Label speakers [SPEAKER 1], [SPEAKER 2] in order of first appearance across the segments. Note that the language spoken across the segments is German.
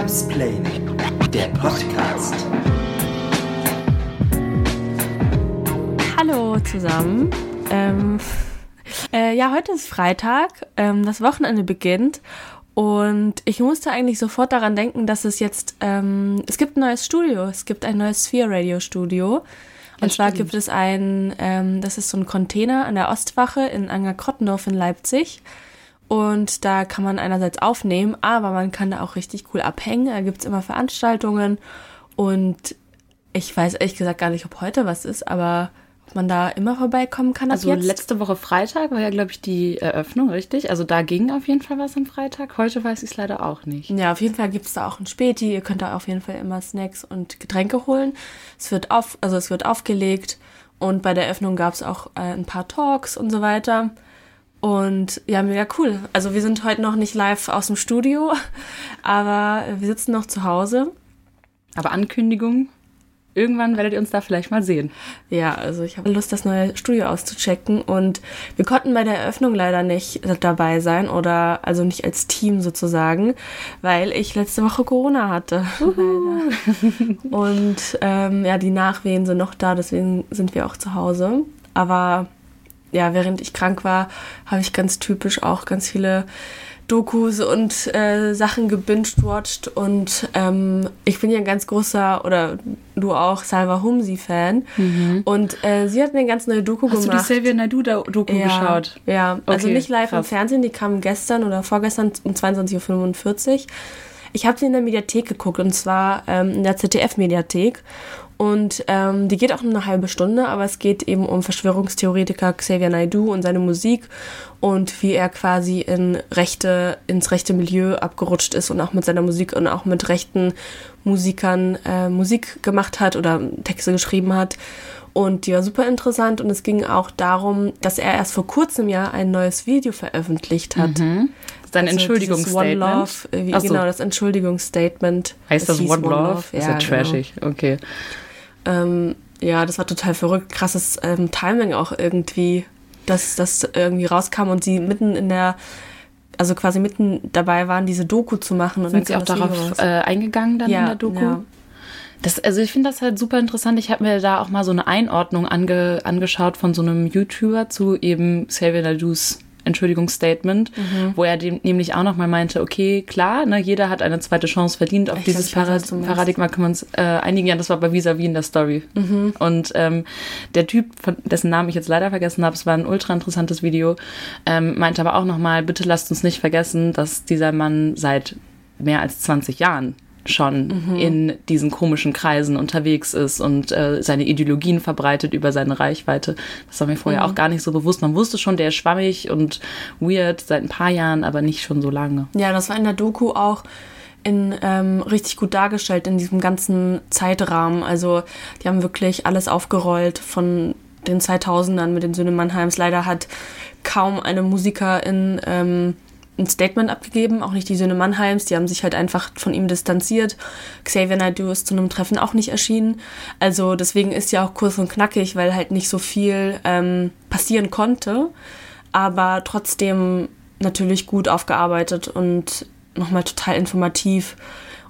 [SPEAKER 1] Samsplaining, der Podcast.
[SPEAKER 2] Hallo zusammen. Ähm, äh, ja, heute ist Freitag, ähm, das Wochenende beginnt und ich musste eigentlich sofort daran denken, dass es jetzt, ähm, es gibt ein neues Studio, es gibt ein neues Sphere Radio Studio. Und ja, zwar stimmt. gibt es ein, ähm, das ist so ein Container an der Ostwache in Angerkrottendorf in Leipzig. Und da kann man einerseits aufnehmen, aber man kann da auch richtig cool abhängen. Da gibt's immer Veranstaltungen. Und ich weiß ehrlich gesagt gar nicht, ob heute was ist, aber ob man da immer vorbeikommen kann.
[SPEAKER 3] Also jetzt. letzte Woche Freitag war ja, glaube ich, die Eröffnung, richtig? Also da ging auf jeden Fall was am Freitag. Heute weiß ich es leider auch nicht.
[SPEAKER 2] Ja, auf jeden Fall gibt's da auch ein Späti. Ihr könnt da auf jeden Fall immer Snacks und Getränke holen. Es wird auf, also es wird aufgelegt. Und bei der Eröffnung gab's auch äh, ein paar Talks und so weiter. Und ja, mega cool. Also wir sind heute noch nicht live aus dem Studio, aber wir sitzen noch zu Hause.
[SPEAKER 3] Aber Ankündigung, irgendwann werdet ihr uns da vielleicht mal sehen.
[SPEAKER 2] Ja, also ich habe Lust, das neue Studio auszuchecken und wir konnten bei der Eröffnung leider nicht dabei sein oder also nicht als Team sozusagen, weil ich letzte Woche Corona hatte. und ähm, ja, die Nachwehen sind noch da, deswegen sind wir auch zu Hause. Aber ja, während ich krank war, habe ich ganz typisch auch ganz viele Dokus und äh, Sachen gebinged-watched und ähm, ich bin ja ein ganz großer, oder du auch, Salva Humsi-Fan mhm. und äh, sie hat eine ganz neue Doku
[SPEAKER 3] Hast
[SPEAKER 2] gemacht.
[SPEAKER 3] Hast du die Xavier Naidu-Doku ja, geschaut?
[SPEAKER 2] Ja, also okay, also nicht live krass. im Fernsehen, die kam gestern oder vorgestern um 22.45 Uhr. Ich habe sie in der Mediathek geguckt und zwar ähm, in der ZDF-Mediathek und ähm, die geht auch nur eine halbe Stunde, aber es geht eben um Verschwörungstheoretiker Xavier Naidoo und seine Musik und wie er quasi in rechte, ins rechte Milieu abgerutscht ist und auch mit seiner Musik und auch mit rechten Musikern äh, Musik gemacht hat oder Texte geschrieben hat. Und die war super interessant und es ging auch darum, dass er erst vor kurzem ja ein neues Video veröffentlicht hat.
[SPEAKER 3] Mhm. Sein also Entschuldigungsstatement.
[SPEAKER 2] One Love, äh, wie, genau, das Entschuldigungsstatement.
[SPEAKER 3] Heißt das, das One Love? Love? Ja, ist ja genau. trashig, genau. okay.
[SPEAKER 2] Ähm, ja, das war total verrückt. Krasses ähm, Timing auch irgendwie, dass das irgendwie rauskam und sie mitten in der, also quasi mitten dabei waren, diese Doku zu machen. Und
[SPEAKER 3] Sind sie auch darauf äh, eingegangen dann ja, in der Doku? Ja. Das, also ich finde das halt super interessant. Ich habe mir da auch mal so eine Einordnung ange, angeschaut von so einem YouTuber zu eben Xavier Naidoo's Entschuldigungsstatement, mhm. wo er dem, nämlich auch nochmal meinte, okay, klar, ne, jeder hat eine zweite Chance verdient. Auf ich dieses Parad Paradigma können wir uns äh, einigen. Ja, das war bei Vis-a-vis in der Story. Mhm. Und ähm, der Typ, von dessen Namen ich jetzt leider vergessen habe, es war ein ultra interessantes Video, ähm, meinte aber auch nochmal, bitte lasst uns nicht vergessen, dass dieser Mann seit mehr als 20 Jahren schon mhm. in diesen komischen Kreisen unterwegs ist und äh, seine Ideologien verbreitet über seine Reichweite. Das war mir vorher mhm. auch gar nicht so bewusst. Man wusste schon, der ist schwammig und weird seit ein paar Jahren, aber nicht schon so lange.
[SPEAKER 2] Ja, das war in der Doku auch in ähm, richtig gut dargestellt in diesem ganzen Zeitrahmen. Also die haben wirklich alles aufgerollt von den 2000ern mit den Söhne Mannheims. Leider hat kaum eine Musikerin ähm, ein Statement abgegeben, auch nicht die Söhne Mannheims, die haben sich halt einfach von ihm distanziert. Xavier Naidoo ist zu einem Treffen auch nicht erschienen. Also deswegen ist ja auch kurz und knackig, weil halt nicht so viel ähm, passieren konnte, aber trotzdem natürlich gut aufgearbeitet und nochmal total informativ.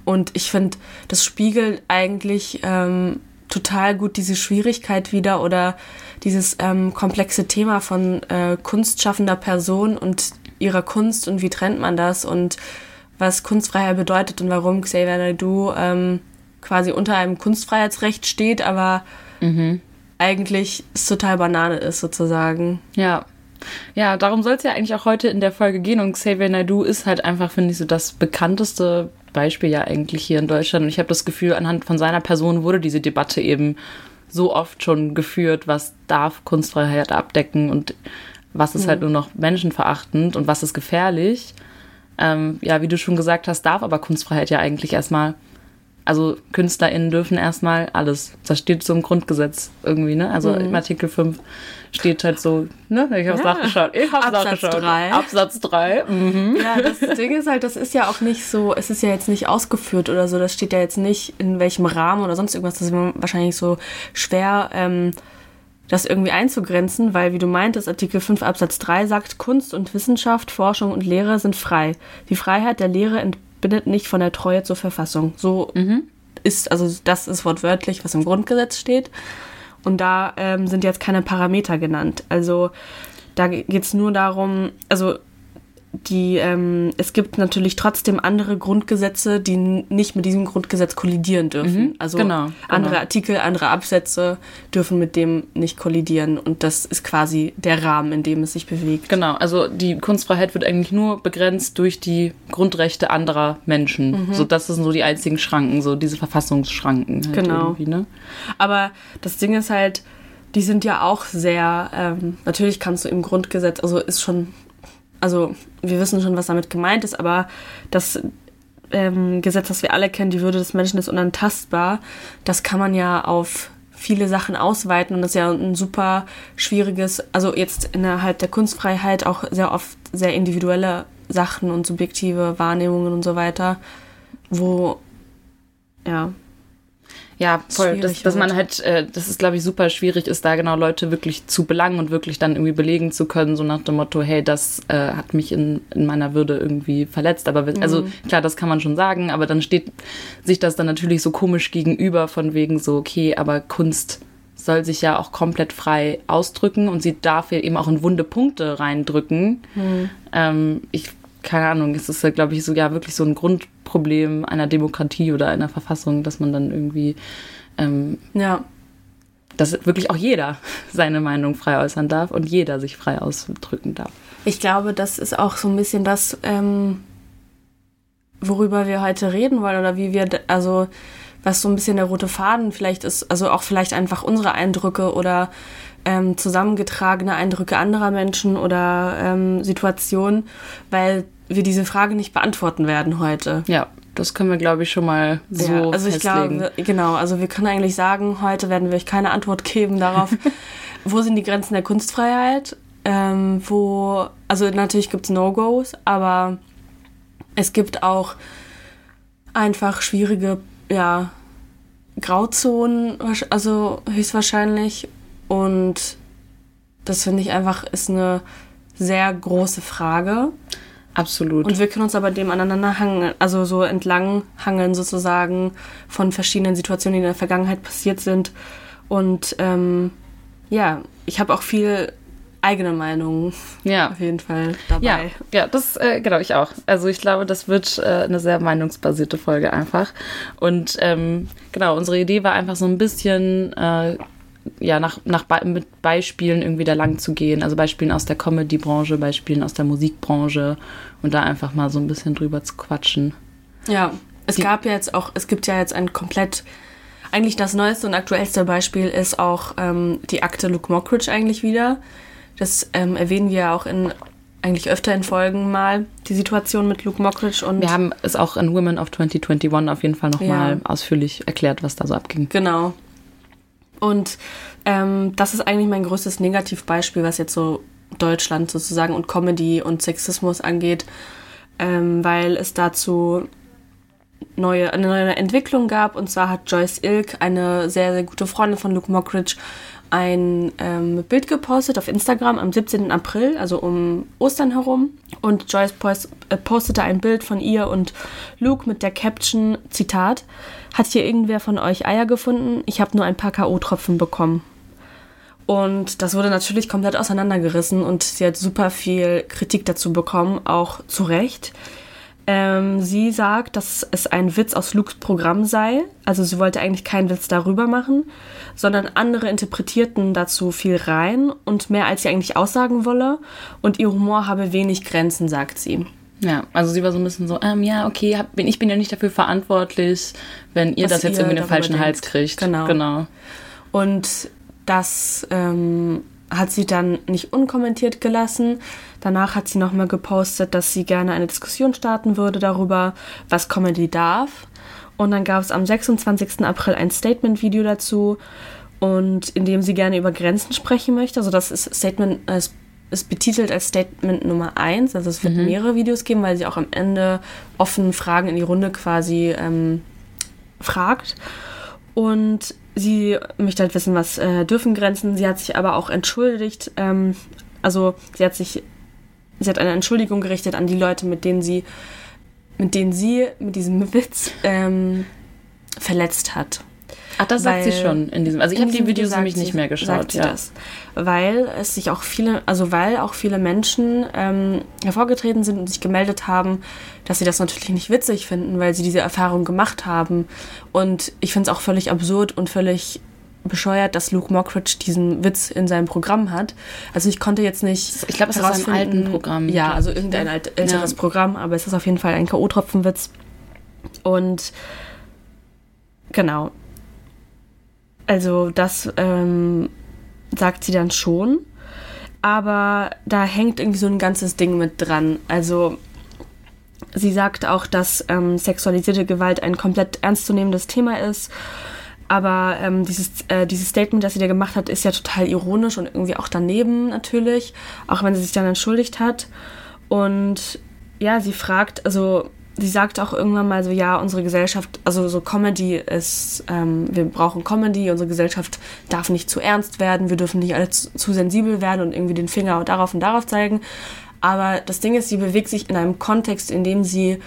[SPEAKER 2] Und ich finde, das spiegelt eigentlich ähm, total gut diese Schwierigkeit wieder oder dieses ähm, komplexe Thema von äh, kunstschaffender Person und ihrer Kunst und wie trennt man das und was Kunstfreiheit bedeutet und warum Xavier Naidoo ähm, quasi unter einem Kunstfreiheitsrecht steht, aber mhm. eigentlich es total Banane ist sozusagen.
[SPEAKER 3] Ja. Ja, darum soll es ja eigentlich auch heute in der Folge gehen und Xavier Naidoo ist halt einfach, finde ich, so das bekannteste Beispiel ja eigentlich hier in Deutschland und ich habe das Gefühl, anhand von seiner Person wurde diese Debatte eben so oft schon geführt, was darf Kunstfreiheit abdecken und was ist mhm. halt nur noch menschenverachtend und was ist gefährlich. Ähm, ja, wie du schon gesagt hast, darf aber Kunstfreiheit ja eigentlich erstmal. Also KünstlerInnen dürfen erstmal alles. Das steht so im Grundgesetz irgendwie, ne? Also mhm. im Artikel 5 steht halt so, ne? Ich hab's ja. nachgeschaut. Ich hab's
[SPEAKER 2] Absatz
[SPEAKER 3] nachgeschaut.
[SPEAKER 2] 3.
[SPEAKER 3] Absatz 3.
[SPEAKER 2] Mhm. Ja, das Ding ist halt, das ist ja auch nicht so, es ist ja jetzt nicht ausgeführt oder so. Das steht ja jetzt nicht in welchem Rahmen oder sonst irgendwas. Das ist wahrscheinlich so schwer ähm, das irgendwie einzugrenzen, weil, wie du meintest, Artikel 5 Absatz 3 sagt, Kunst und Wissenschaft, Forschung und Lehre sind frei. Die Freiheit der Lehre bindet nicht von der Treue zur Verfassung. So mhm. ist, also das ist wortwörtlich, was im Grundgesetz steht. Und da ähm, sind jetzt keine Parameter genannt. Also da geht es nur darum, also die, ähm, es gibt natürlich trotzdem andere Grundgesetze, die nicht mit diesem Grundgesetz kollidieren dürfen.
[SPEAKER 3] Mhm, also genau, genau.
[SPEAKER 2] andere Artikel, andere Absätze dürfen mit dem nicht kollidieren und das ist quasi der Rahmen, in dem es sich bewegt.
[SPEAKER 3] Genau, also die Kunstfreiheit wird eigentlich nur begrenzt durch die Grundrechte anderer Menschen. Mhm. So, das sind so die einzigen Schranken, so diese Verfassungsschranken.
[SPEAKER 2] Halt genau. Ne? Aber das Ding ist halt, die sind ja auch sehr, ähm, natürlich kannst du im Grundgesetz, also ist schon also wir wissen schon, was damit gemeint ist, aber das ähm, Gesetz, das wir alle kennen, die Würde des Menschen ist unantastbar, das kann man ja auf viele Sachen ausweiten und das ist ja ein super schwieriges, also jetzt innerhalb der Kunstfreiheit auch sehr oft sehr individuelle Sachen und subjektive Wahrnehmungen und so weiter, wo ja,
[SPEAKER 3] ja, voll. Dass, dass man halt, äh, das ist, glaube ich, super schwierig ist, da genau Leute wirklich zu belangen und wirklich dann irgendwie belegen zu können, so nach dem Motto, hey, das äh, hat mich in, in meiner Würde irgendwie verletzt. Aber mhm. also klar, das kann man schon sagen, aber dann steht sich das dann natürlich so komisch gegenüber, von wegen so, okay, aber Kunst soll sich ja auch komplett frei ausdrücken und sie darf ja eben auch in wunde Punkte reindrücken. Mhm. Ähm, ich keine Ahnung, es ist ja, glaube ich, sogar wirklich so ein Grundproblem einer Demokratie oder einer Verfassung, dass man dann irgendwie, ähm,
[SPEAKER 2] ja.
[SPEAKER 3] dass wirklich auch jeder seine Meinung frei äußern darf und jeder sich frei ausdrücken darf.
[SPEAKER 2] Ich glaube, das ist auch so ein bisschen das, ähm, worüber wir heute reden wollen oder wie wir, also was so ein bisschen der rote Faden vielleicht ist, also auch vielleicht einfach unsere Eindrücke oder ähm, zusammengetragene Eindrücke anderer Menschen oder ähm, Situationen, weil wir diese Frage nicht beantworten werden heute.
[SPEAKER 3] Ja, das können wir, glaube ich, schon mal so ja,
[SPEAKER 2] also festlegen. ich glaube, genau, also wir können eigentlich sagen, heute werden wir euch keine Antwort geben darauf, wo sind die Grenzen der Kunstfreiheit, ähm, wo, also natürlich gibt es No-Gos, aber es gibt auch einfach schwierige, ja, Grauzonen, also höchstwahrscheinlich und das finde ich einfach ist eine sehr große Frage.
[SPEAKER 3] Absolut.
[SPEAKER 2] Und wir können uns aber dem aneinander hangen, also so entlang hangeln sozusagen von verschiedenen Situationen, die in der Vergangenheit passiert sind. Und ähm, ja, ich habe auch viel eigene Meinung
[SPEAKER 3] ja.
[SPEAKER 2] auf jeden Fall dabei.
[SPEAKER 3] Ja, ja das äh, genau ich auch. Also ich glaube, das wird äh, eine sehr meinungsbasierte Folge einfach. Und ähm, genau, unsere Idee war einfach so ein bisschen äh, ja, nach, nach mit Beispielen irgendwie da lang zu gehen. Also Beispielen aus der Comedy-Branche, Beispielen aus der Musikbranche und da einfach mal so ein bisschen drüber zu quatschen.
[SPEAKER 2] Ja, es Die gab ja jetzt auch, es gibt ja jetzt ein komplett, eigentlich das neueste und aktuellste Beispiel ist auch ähm, die Akte Luke Mockridge eigentlich wieder. Das ähm, erwähnen wir ja auch in eigentlich öfter in Folgen mal, die Situation mit Luke Mockridge und.
[SPEAKER 3] Wir haben es auch in Women of 2021 auf jeden Fall nochmal ja. ausführlich erklärt, was da so abging.
[SPEAKER 2] Genau. Und ähm, das ist eigentlich mein größtes Negativbeispiel, was jetzt so Deutschland sozusagen und Comedy und Sexismus angeht, ähm, weil es dazu neue, eine neue Entwicklung gab. Und zwar hat Joyce Ilk, eine sehr, sehr gute Freundin von Luke Mockridge, ein ähm, Bild gepostet auf Instagram am 17. April, also um Ostern herum. Und Joyce post, äh, postete ein Bild von ihr und Luke mit der Caption, Zitat, hat hier irgendwer von euch Eier gefunden? Ich habe nur ein paar K.O.-Tropfen bekommen. Und das wurde natürlich komplett auseinandergerissen und sie hat super viel Kritik dazu bekommen, auch zu Recht. Ähm, sie sagt, dass es ein Witz aus Lukes Programm sei. Also sie wollte eigentlich keinen Witz darüber machen, sondern andere interpretierten dazu viel rein und mehr als sie eigentlich aussagen wolle. Und ihr Humor habe wenig Grenzen, sagt sie.
[SPEAKER 3] Ja, also sie war so ein bisschen so, ähm, ja, okay, hab, bin, ich bin ja nicht dafür verantwortlich, wenn ihr Was das jetzt ihr irgendwie den falschen denkt. Hals kriegt.
[SPEAKER 2] Genau. genau. Und das ähm, hat sie dann nicht unkommentiert gelassen. Danach hat sie nochmal gepostet, dass sie gerne eine Diskussion starten würde darüber, was Comedy darf. Und dann gab es am 26. April ein Statement-Video dazu und in dem sie gerne über Grenzen sprechen möchte. Also das ist Statement es ist betitelt als Statement Nummer 1. Also es wird mhm. mehrere Videos geben, weil sie auch am Ende offen Fragen in die Runde quasi ähm, fragt. Und sie möchte halt wissen, was äh, dürfen Grenzen. Sie hat sich aber auch entschuldigt. Ähm, also sie hat sich, sie hat eine Entschuldigung gerichtet an die Leute, mit denen sie mit denen sie mit diesem Witz ähm, verletzt hat.
[SPEAKER 3] Ach, das sagt sie schon in diesem. Also ich habe die Videos nämlich nicht mehr geschaut.
[SPEAKER 2] ja. das, weil es sich auch viele, also weil auch viele Menschen ähm, hervorgetreten sind und sich gemeldet haben, dass sie das natürlich nicht witzig finden, weil sie diese Erfahrung gemacht haben. Und ich finde es auch völlig absurd und völlig bescheuert, dass Luke Mockridge diesen Witz in seinem Programm hat. Also ich konnte jetzt nicht.
[SPEAKER 3] Ich glaube, es ist aus einem alten Programm.
[SPEAKER 2] Ja, also irgendein alt, älteres ja. Programm, aber es ist auf jeden Fall ein K.O.-Tropfenwitz. Und genau, also das ähm, sagt sie dann schon. Aber da hängt irgendwie so ein ganzes Ding mit dran. Also sie sagt auch, dass ähm, sexualisierte Gewalt ein komplett ernstzunehmendes Thema ist. Aber ähm, dieses, äh, dieses Statement, das sie da gemacht hat, ist ja total ironisch und irgendwie auch daneben natürlich, auch wenn sie sich dann entschuldigt hat. Und ja, sie fragt, also sie sagt auch irgendwann mal so, ja, unsere Gesellschaft, also so Comedy ist, ähm, wir brauchen Comedy, unsere Gesellschaft darf nicht zu ernst werden, wir dürfen nicht alle zu, zu sensibel werden und irgendwie den Finger darauf und darauf zeigen. Aber das Ding ist, sie bewegt sich in einem Kontext, in dem sie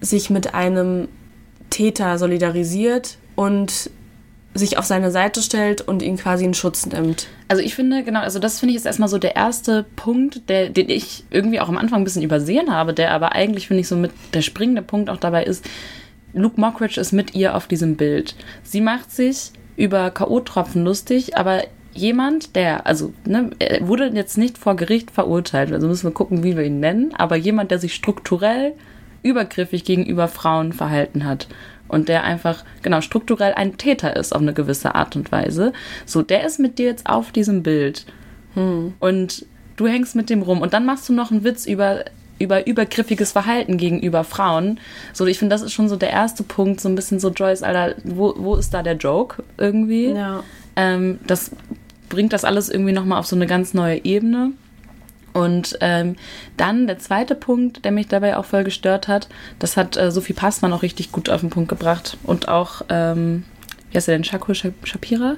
[SPEAKER 2] sich mit einem Täter solidarisiert und sich auf seine Seite stellt und ihn quasi in Schutz nimmt.
[SPEAKER 3] Also ich finde, genau, also das finde ich jetzt erstmal so der erste Punkt, der, den ich irgendwie auch am Anfang ein bisschen übersehen habe, der aber eigentlich, finde ich, so mit der springende Punkt auch dabei ist, Luke Mockridge ist mit ihr auf diesem Bild. Sie macht sich über K.O.-Tropfen lustig, aber jemand, der, also, ne, er wurde jetzt nicht vor Gericht verurteilt, also müssen wir gucken, wie wir ihn nennen, aber jemand, der sich strukturell übergriffig gegenüber Frauen verhalten hat und der einfach, genau, strukturell ein Täter ist auf eine gewisse Art und Weise. So, der ist mit dir jetzt auf diesem Bild. Hm. Und du hängst mit dem rum und dann machst du noch einen Witz über über übergriffiges Verhalten gegenüber Frauen. So, ich finde, das ist schon so der erste Punkt, so ein bisschen so, Joyce, Alter, wo, wo ist da der Joke irgendwie? Ja. Ähm, das bringt das alles irgendwie nochmal auf so eine ganz neue Ebene. Und ähm, dann der zweite Punkt, der mich dabei auch voll gestört hat, das hat äh, Sophie Passmann auch richtig gut auf den Punkt gebracht. Und auch, ähm, wie heißt der denn, Shako Shapira?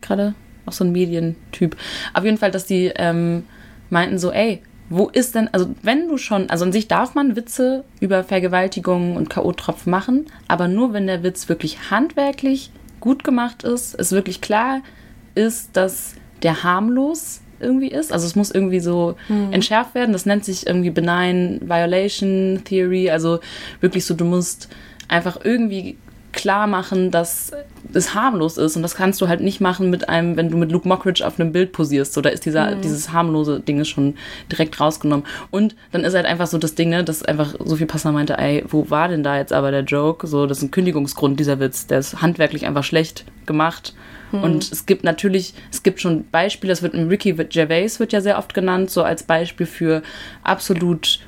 [SPEAKER 3] Gerade auch so ein Medientyp. Auf jeden Fall, dass die ähm, meinten so, ey, wo ist denn, also wenn du schon, also an sich darf man Witze über Vergewaltigungen und K.O.-Tropfen machen, aber nur wenn der Witz wirklich handwerklich gut gemacht ist, es wirklich klar ist, dass der harmlos irgendwie ist. Also es muss irgendwie so mhm. entschärft werden. Das nennt sich irgendwie Benign Violation Theory. Also wirklich so, du musst einfach irgendwie klar machen, dass es harmlos ist. Und das kannst du halt nicht machen mit einem, wenn du mit Luke Mockridge auf einem Bild posierst. So, da ist dieser, mhm. dieses harmlose Ding schon direkt rausgenommen. Und dann ist halt einfach so das Ding, ne, dass einfach so viel Passner meinte, ey, wo war denn da jetzt aber der Joke? So, das ist ein Kündigungsgrund, dieser Witz. Der ist handwerklich einfach schlecht gemacht. Mhm. Und es gibt natürlich, es gibt schon Beispiele, es wird im Ricky Gervais wird ja sehr oft genannt, so als Beispiel für absolut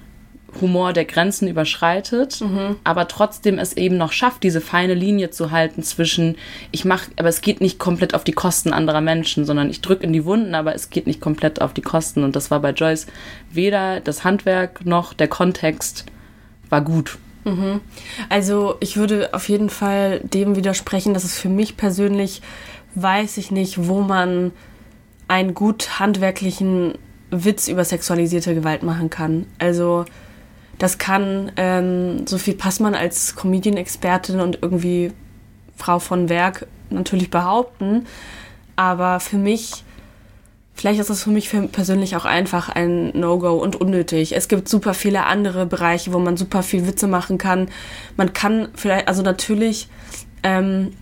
[SPEAKER 3] Humor, der Grenzen überschreitet, mhm. aber trotzdem es eben noch schafft, diese feine Linie zu halten zwischen, ich mache, aber es geht nicht komplett auf die Kosten anderer Menschen, sondern ich drücke in die Wunden, aber es geht nicht komplett auf die Kosten. Und das war bei Joyce weder das Handwerk noch der Kontext war gut.
[SPEAKER 2] Mhm. Also ich würde auf jeden Fall dem widersprechen, dass es für mich persönlich weiß ich nicht, wo man einen gut handwerklichen Witz über sexualisierte Gewalt machen kann. Also das kann ähm, Sophie Passmann als Comedian-Expertin und irgendwie Frau von Werk natürlich behaupten. Aber für mich, vielleicht ist das für mich persönlich auch einfach ein No-Go und unnötig. Es gibt super viele andere Bereiche, wo man super viel Witze machen kann. Man kann vielleicht, also natürlich, ähm,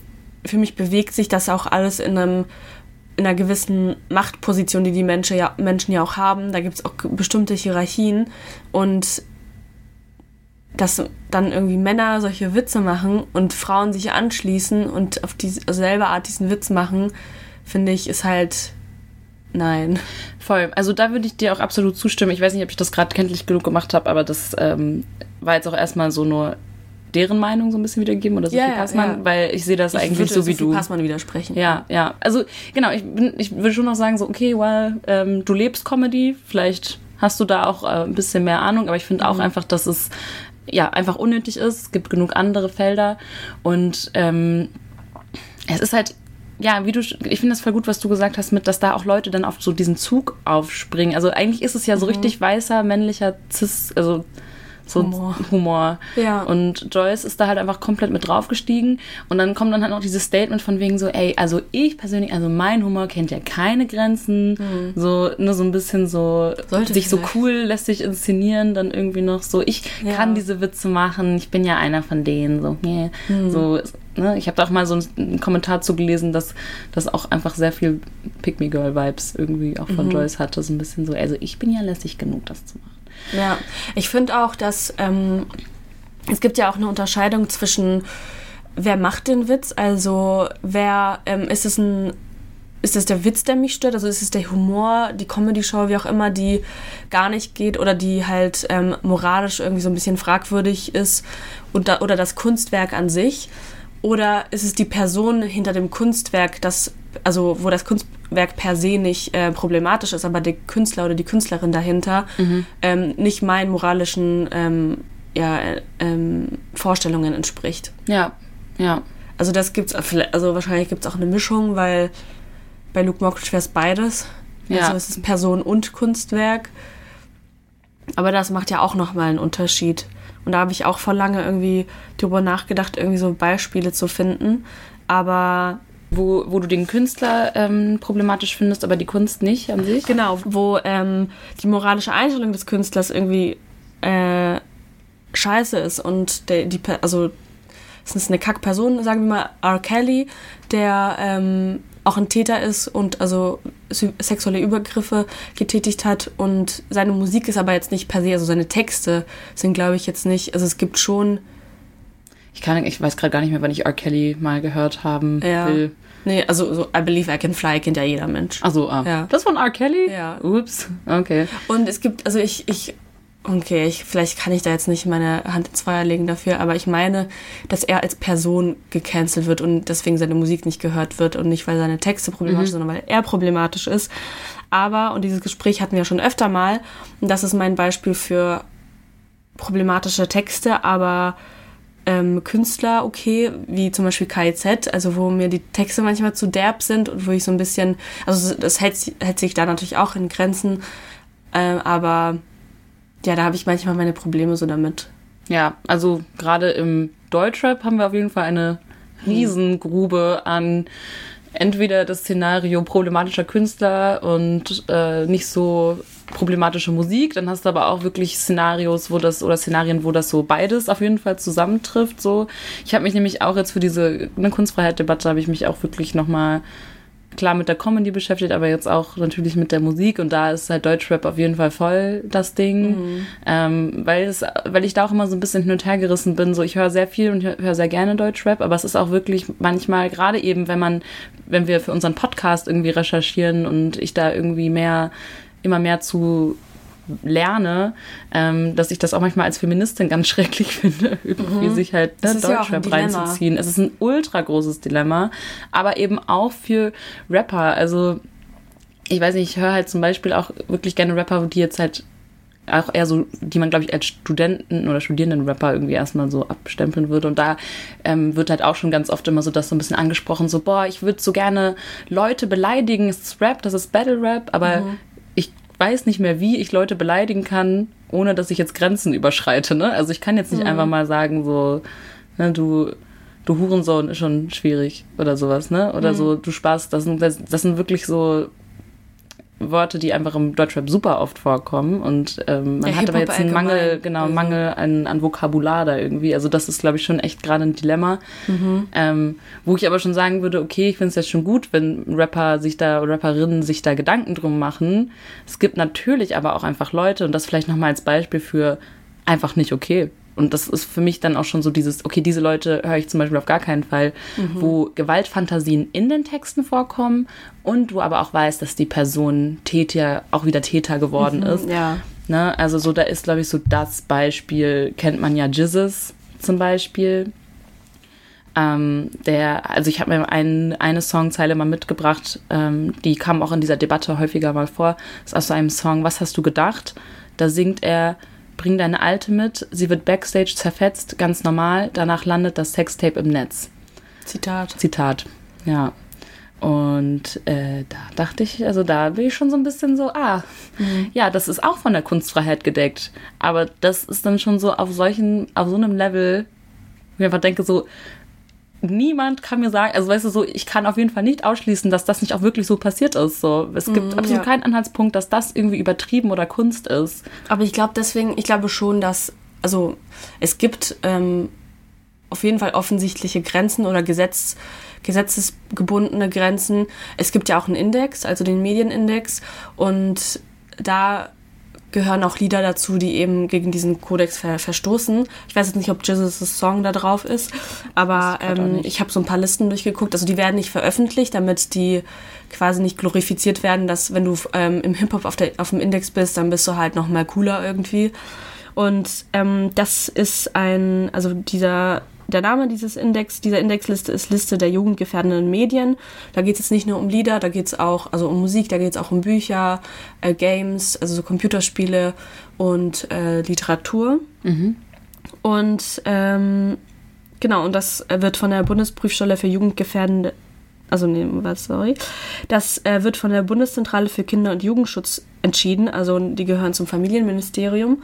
[SPEAKER 2] für mich bewegt sich das auch alles in einem in einer gewissen Machtposition, die die Menschen ja, Menschen ja auch haben. Da gibt es auch bestimmte Hierarchien. Und dass dann irgendwie Männer solche Witze machen und Frauen sich anschließen und auf dieselbe Art diesen Witz machen, finde ich, ist halt nein.
[SPEAKER 3] Voll. Also da würde ich dir auch absolut zustimmen. Ich weiß nicht, ob ich das gerade kenntlich genug gemacht habe, aber das ähm, war jetzt auch erstmal so nur deren Meinung so ein bisschen wiedergeben oder Sophie ja, Passmann, ja. weil ich sehe das ich eigentlich so wie du.
[SPEAKER 2] Passmann widersprechen.
[SPEAKER 3] Ja, ja. Also genau, ich, bin, ich würde schon noch sagen, so, okay, well, ähm, du lebst Comedy, vielleicht hast du da auch äh, ein bisschen mehr Ahnung, aber ich finde auch mhm. einfach, dass es ja, einfach unnötig ist. Es gibt genug andere Felder. Und ähm, es ist halt, ja, wie du, ich finde das voll gut, was du gesagt hast, mit, dass da auch Leute dann auf so diesen Zug aufspringen. Also eigentlich ist es ja so mhm. richtig weißer, männlicher Cis, also so Humor. Humor. Ja. Und Joyce ist da halt einfach komplett mit draufgestiegen. Und dann kommt dann halt noch dieses Statement von wegen so, ey, also ich persönlich, also mein Humor kennt ja keine Grenzen. Mhm. So, nur so ein bisschen so, Sollte sich vielleicht. so cool lässt sich inszenieren, dann irgendwie noch so, ich ja. kann diese Witze machen, ich bin ja einer von denen. So, yeah. mhm. so ne? ich habe da auch mal so einen Kommentar zugelesen, dass das auch einfach sehr viel Pick Me Girl Vibes irgendwie auch von mhm. Joyce hatte. So ein bisschen so, also ich bin ja lässig genug, das zu machen.
[SPEAKER 2] Ja, ich finde auch, dass ähm, es gibt ja auch eine Unterscheidung zwischen wer macht den Witz, also wer ähm, ist es ein ist es der Witz, der mich stört? Also ist es der Humor, die Comedy-Show, wie auch immer, die gar nicht geht oder die halt ähm, moralisch irgendwie so ein bisschen fragwürdig ist und da, oder das Kunstwerk an sich? Oder ist es die Person hinter dem Kunstwerk, das, also wo das Kunstwerk per se nicht äh, problematisch ist, aber der Künstler oder die Künstlerin dahinter mhm. ähm, nicht meinen moralischen ähm, ja, äh, ähm, Vorstellungen entspricht?
[SPEAKER 3] Ja, ja.
[SPEAKER 2] Also das gibt's, also wahrscheinlich gibt es auch eine Mischung, weil bei Luke Mockridge wäre es beides. Ja. Also es ist Person und Kunstwerk. Aber das macht ja auch nochmal einen Unterschied. Und da habe ich auch vor lange irgendwie drüber nachgedacht, irgendwie so Beispiele zu finden. Aber
[SPEAKER 3] wo, wo du den Künstler ähm, problematisch findest, aber die Kunst nicht an sich?
[SPEAKER 2] Genau, wo ähm, die moralische Einstellung des Künstlers irgendwie äh, scheiße ist und der, die, also es ist eine Kackperson, sagen wir mal R. Kelly, der ähm, auch ein Täter ist und also sexuelle Übergriffe getätigt hat und seine Musik ist aber jetzt nicht per se, also seine Texte sind glaube ich jetzt nicht, also es gibt schon
[SPEAKER 3] ich kann, ich weiß gerade gar nicht mehr, wann ich R. Kelly mal gehört haben ja. will.
[SPEAKER 2] Nee, also so I Believe I Can Fly kennt ja jeder Mensch.
[SPEAKER 3] Also ah. Ja. Das von R. Kelly?
[SPEAKER 2] Ja.
[SPEAKER 3] Ups, okay.
[SPEAKER 2] Und es gibt, also ich, ich Okay, ich, vielleicht kann ich da jetzt nicht meine Hand ins Feuer legen dafür, aber ich meine, dass er als Person gecancelt wird und deswegen seine Musik nicht gehört wird und nicht, weil seine Texte problematisch mhm. sind, sondern weil er problematisch ist. Aber, und dieses Gespräch hatten wir schon öfter mal, und das ist mein Beispiel für problematische Texte, aber ähm, Künstler okay, wie zum Beispiel KIZ, also wo mir die Texte manchmal zu derb sind und wo ich so ein bisschen, also das hält, hält sich da natürlich auch in Grenzen, äh, aber ja, da habe ich manchmal meine Probleme so damit.
[SPEAKER 3] Ja, also gerade im Deutschrap haben wir auf jeden Fall eine Riesengrube an entweder das Szenario problematischer Künstler und äh, nicht so problematische Musik, dann hast du aber auch wirklich Szenarios, wo das oder Szenarien, wo das so beides auf jeden Fall zusammentrifft. So, ich habe mich nämlich auch jetzt für diese eine Kunstfreiheit-Debatte habe ich mich auch wirklich noch mal klar mit der Comedy beschäftigt, aber jetzt auch natürlich mit der Musik und da ist halt Deutschrap auf jeden Fall voll das Ding, mhm. ähm, weil es, weil ich da auch immer so ein bisschen hin und her gerissen bin. So, ich höre sehr viel und höre sehr gerne Deutschrap, aber es ist auch wirklich manchmal gerade eben, wenn man, wenn wir für unseren Podcast irgendwie recherchieren und ich da irgendwie mehr immer mehr zu lerne, ähm, dass ich das auch manchmal als Feministin ganz schrecklich finde, irgendwie mhm. sich halt ne, Deutschrap ja reinzuziehen. Es ist ein ultra großes Dilemma, aber eben auch für Rapper. Also ich weiß nicht, ich höre halt zum Beispiel auch wirklich gerne Rapper, die jetzt halt auch eher so, die man, glaube ich, als Studenten oder Studierenden-Rapper irgendwie erstmal so abstempeln würde. Und da ähm, wird halt auch schon ganz oft immer so das so ein bisschen angesprochen, so, boah, ich würde so gerne Leute beleidigen, es ist Rap, das ist Battle Rap, aber mhm weiß nicht mehr, wie ich Leute beleidigen kann, ohne dass ich jetzt Grenzen überschreite. Ne? Also ich kann jetzt nicht mhm. einfach mal sagen, so, ne, du, du Hurensohn ist schon schwierig oder sowas, ne? Oder mhm. so, du Spaß, das sind, das, das sind wirklich so Worte, die einfach im Deutschrap super oft vorkommen und ähm, man ja, hat aber jetzt einen Mangel, genau, also. Mangel an, an Vokabular da irgendwie. Also das ist, glaube ich, schon echt gerade ein Dilemma, mhm. ähm, wo ich aber schon sagen würde, okay, ich finde es jetzt schon gut, wenn Rapper sich da, Rapperinnen sich da Gedanken drum machen. Es gibt natürlich aber auch einfach Leute und das vielleicht nochmal als Beispiel für einfach nicht okay. Und das ist für mich dann auch schon so dieses, okay, diese Leute höre ich zum Beispiel auf gar keinen Fall, mhm. wo Gewaltfantasien in den Texten vorkommen und du aber auch weißt, dass die Person Täter, auch wieder Täter geworden mhm, ist.
[SPEAKER 2] Ja.
[SPEAKER 3] Ne? Also so, da ist, glaube ich, so das Beispiel, kennt man ja Jizzes zum Beispiel. Ähm, der, also ich habe mir ein, eine Songzeile mal mitgebracht, ähm, die kam auch in dieser Debatte häufiger mal vor. Das ist aus so einem Song, Was hast du gedacht? Da singt er, Bring deine Alte mit, sie wird backstage zerfetzt, ganz normal, danach landet das Sextape im Netz.
[SPEAKER 2] Zitat.
[SPEAKER 3] Zitat, ja. Und äh, da dachte ich, also da bin ich schon so ein bisschen so, ah, mhm. ja, das ist auch von der Kunstfreiheit gedeckt. Aber das ist dann schon so auf solchen, auf so einem Level, wo ich einfach denke, so, niemand kann mir sagen, also weißt du so, ich kann auf jeden Fall nicht ausschließen, dass das nicht auch wirklich so passiert ist. So, es gibt mm, absolut ja. keinen Anhaltspunkt, dass das irgendwie übertrieben oder Kunst ist.
[SPEAKER 2] Aber ich glaube deswegen, ich glaube schon, dass, also es gibt ähm, auf jeden Fall offensichtliche Grenzen oder Gesetz, gesetzesgebundene Grenzen. Es gibt ja auch einen Index, also den Medienindex. Und da gehören auch Lieder dazu, die eben gegen diesen Kodex ver verstoßen. Ich weiß jetzt nicht, ob Jesus' Song da drauf ist, aber ähm, ich habe so ein paar Listen durchgeguckt. Also die werden nicht veröffentlicht, damit die quasi nicht glorifiziert werden, dass wenn du ähm, im Hip-Hop auf, auf dem Index bist, dann bist du halt noch mal cooler irgendwie. Und ähm, das ist ein, also dieser der Name dieses Index, dieser Indexliste ist Liste der jugendgefährdenden Medien. Da geht es jetzt nicht nur um Lieder, da geht es auch, also um Musik, da geht es auch um Bücher, äh, Games, also so Computerspiele und äh, Literatur. Mhm. Und ähm, genau, und das wird von der Bundesprüfstelle für jugendgefährdende also nee, was, sorry. Das äh, wird von der Bundeszentrale für Kinder- und Jugendschutz entschieden, also die gehören zum Familienministerium.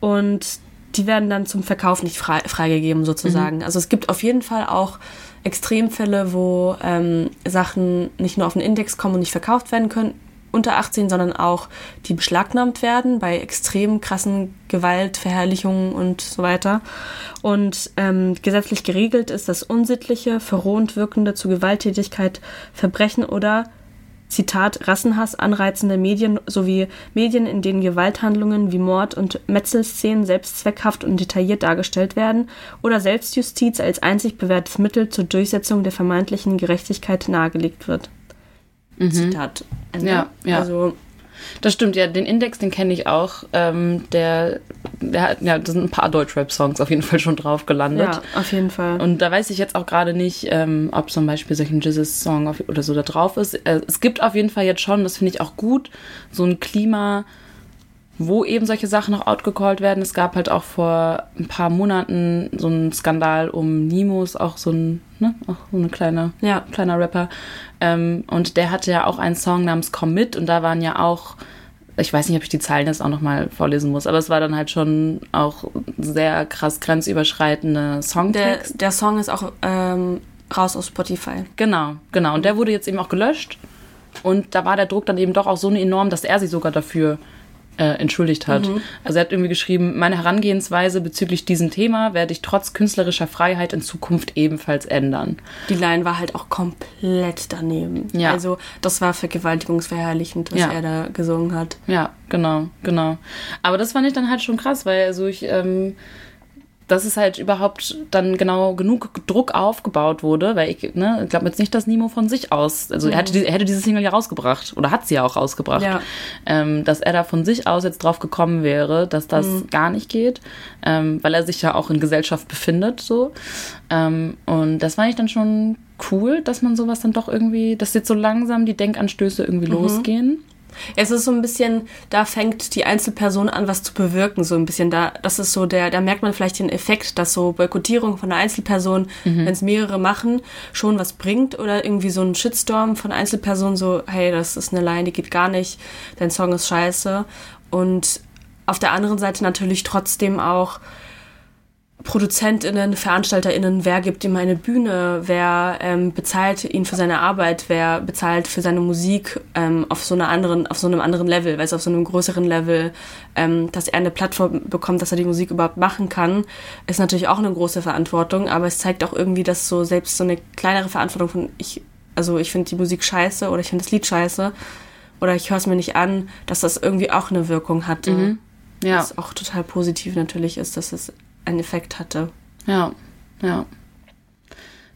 [SPEAKER 2] Und die werden dann zum Verkauf nicht frei, freigegeben sozusagen. Mhm. Also es gibt auf jeden Fall auch Extremfälle, wo ähm, Sachen nicht nur auf den Index kommen und nicht verkauft werden können unter 18, sondern auch die beschlagnahmt werden bei extrem krassen Gewaltverherrlichungen und so weiter. Und ähm, gesetzlich geregelt ist das unsittliche, verrohend wirkende zu Gewalttätigkeit, Verbrechen oder Zitat, Rassenhass anreizende Medien sowie Medien, in denen Gewalthandlungen wie Mord und Metzelszenen selbstzweckhaft und detailliert dargestellt werden oder Selbstjustiz als einzig bewährtes Mittel zur Durchsetzung der vermeintlichen Gerechtigkeit nahegelegt wird.
[SPEAKER 3] Mhm. Zitat. Ende. Ja, ja. Also das stimmt, ja, den Index, den kenne ich auch. Ähm, der, der hat, ja, da sind ein paar Deutschrap-Songs auf jeden Fall schon drauf gelandet.
[SPEAKER 2] Ja, auf jeden Fall.
[SPEAKER 3] Und da weiß ich jetzt auch gerade nicht, ähm, ob zum Beispiel solchen Jizzes-Song oder so da drauf ist. Äh, es gibt auf jeden Fall jetzt schon, das finde ich auch gut, so ein Klima, wo eben solche Sachen noch outgecallt werden. Es gab halt auch vor ein paar Monaten so einen Skandal um Nimos, auch so ein, ne, auch so eine kleine, ja. kleiner Rapper. Ähm, und der hatte ja auch einen Song namens Komm mit und da waren ja auch, ich weiß nicht, ob ich die Zeilen jetzt auch nochmal vorlesen muss, aber es war dann halt schon auch sehr krass grenzüberschreitende Songtext.
[SPEAKER 2] Der, der Song ist auch ähm, raus aus Spotify.
[SPEAKER 3] Genau, genau. Und der wurde jetzt eben auch gelöscht. Und da war der Druck dann eben doch auch so enorm, dass er sich sogar dafür äh, entschuldigt hat. Mhm. Also er hat irgendwie geschrieben, meine Herangehensweise bezüglich diesem Thema werde ich trotz künstlerischer Freiheit in Zukunft ebenfalls ändern.
[SPEAKER 2] Die Line war halt auch komplett daneben. Ja. Also das war vergewaltigungsverherrlichend, was ja. er da gesungen hat.
[SPEAKER 3] Ja, genau, genau. Aber das fand ich dann halt schon krass, weil also ich ähm, dass es halt überhaupt dann genau genug Druck aufgebaut wurde, weil ich, ne, glaube jetzt nicht, dass Nemo von sich aus, also mhm. er, hätte, er hätte diese Single ja rausgebracht oder hat sie ja auch rausgebracht, ja. ähm, dass er da von sich aus jetzt drauf gekommen wäre, dass das mhm. gar nicht geht, ähm, weil er sich ja auch in Gesellschaft befindet, so. Ähm, und das fand ich dann schon cool, dass man sowas dann doch irgendwie, dass jetzt so langsam die Denkanstöße irgendwie mhm. losgehen.
[SPEAKER 2] Es ist so ein bisschen, da fängt die Einzelperson an, was zu bewirken, so ein bisschen. Da, das ist so der, da merkt man vielleicht den Effekt, dass so Boykottierung von einer Einzelperson, mhm. wenn es mehrere machen, schon was bringt oder irgendwie so ein Shitstorm von Einzelpersonen, so, hey, das ist eine Line, die geht gar nicht, dein Song ist scheiße. Und auf der anderen Seite natürlich trotzdem auch ProduzentInnen, VeranstalterInnen, wer gibt ihm eine Bühne, wer ähm, bezahlt ihn für seine Arbeit, wer bezahlt für seine Musik ähm, auf so einer anderen, auf so einem anderen Level, weil es auf so einem größeren Level, ähm, dass er eine Plattform bekommt, dass er die Musik überhaupt machen kann, ist natürlich auch eine große Verantwortung, aber es zeigt auch irgendwie, dass so selbst so eine kleinere Verantwortung von ich, also ich finde die Musik scheiße oder ich finde das Lied scheiße oder ich höre es mir nicht an, dass das irgendwie auch eine Wirkung hatte. Mhm. Ja. Was auch total positiv natürlich ist, dass es einen Effekt hatte.
[SPEAKER 3] Ja, ja.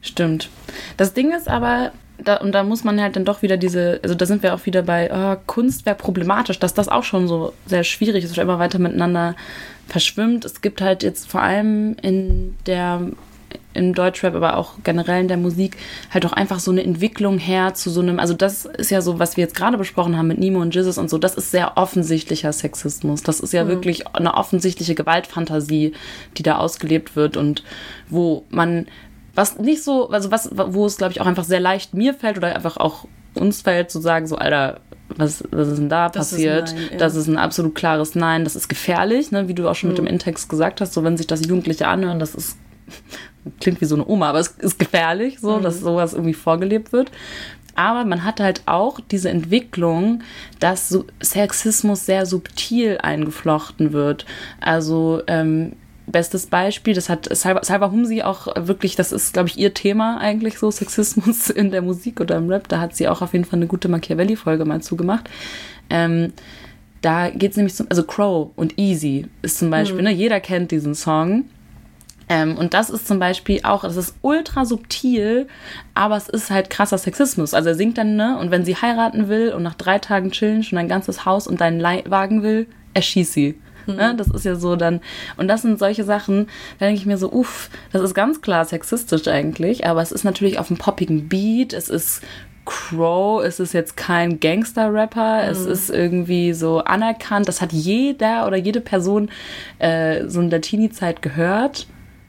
[SPEAKER 3] Stimmt. Das Ding ist aber, da, und da muss man halt dann doch wieder diese, also da sind wir auch wieder bei oh, Kunst wäre problematisch, dass das auch schon so sehr schwierig ist, immer weiter miteinander verschwimmt. Es gibt halt jetzt vor allem in der im Deutschrap, aber auch generell in der Musik halt auch einfach so eine Entwicklung her zu so einem, also das ist ja so, was wir jetzt gerade besprochen haben mit Nemo und Jizzes und so, das ist sehr offensichtlicher Sexismus. Das ist ja mhm. wirklich eine offensichtliche Gewaltfantasie, die da ausgelebt wird und wo man was nicht so, also was, wo es, glaube ich, auch einfach sehr leicht mir fällt oder einfach auch uns fällt, zu sagen, so, Alter, was, was ist denn da das passiert? Ist Nein, ja. Das ist ein absolut klares Nein, das ist gefährlich, ne? wie du auch schon mhm. mit dem Intext gesagt hast, so wenn sich das Jugendliche anhören, das ist, klingt wie so eine Oma, aber es ist gefährlich, so, mhm. dass sowas irgendwie vorgelebt wird. Aber man hat halt auch diese Entwicklung, dass Sexismus sehr subtil eingeflochten wird. Also ähm, bestes Beispiel, das hat Salva, Salva Humsi auch wirklich, das ist, glaube ich, ihr Thema eigentlich so, Sexismus in der Musik oder im Rap. Da hat sie auch auf jeden Fall eine gute Machiavelli-Folge mal zugemacht. Ähm, da geht es nämlich zum, also Crow und Easy ist zum Beispiel, mhm. ne, jeder kennt diesen Song. Ähm, und das ist zum Beispiel auch, das ist ultra subtil, aber es ist halt krasser Sexismus. Also er singt dann, ne, und wenn sie heiraten will und nach drei Tagen chillen schon ein ganzes Haus und deinen Leihwagen will, erschieß sie. Mhm. Ne? Das ist ja so dann, und das sind solche Sachen, da denke ich mir so, uff, das ist ganz klar sexistisch eigentlich, aber es ist natürlich auf einem poppigen Beat, es ist Crow, es ist jetzt kein Gangster-Rapper, mhm. es ist irgendwie so anerkannt, das hat jeder oder jede Person äh, so in der Teenie-Zeit gehört.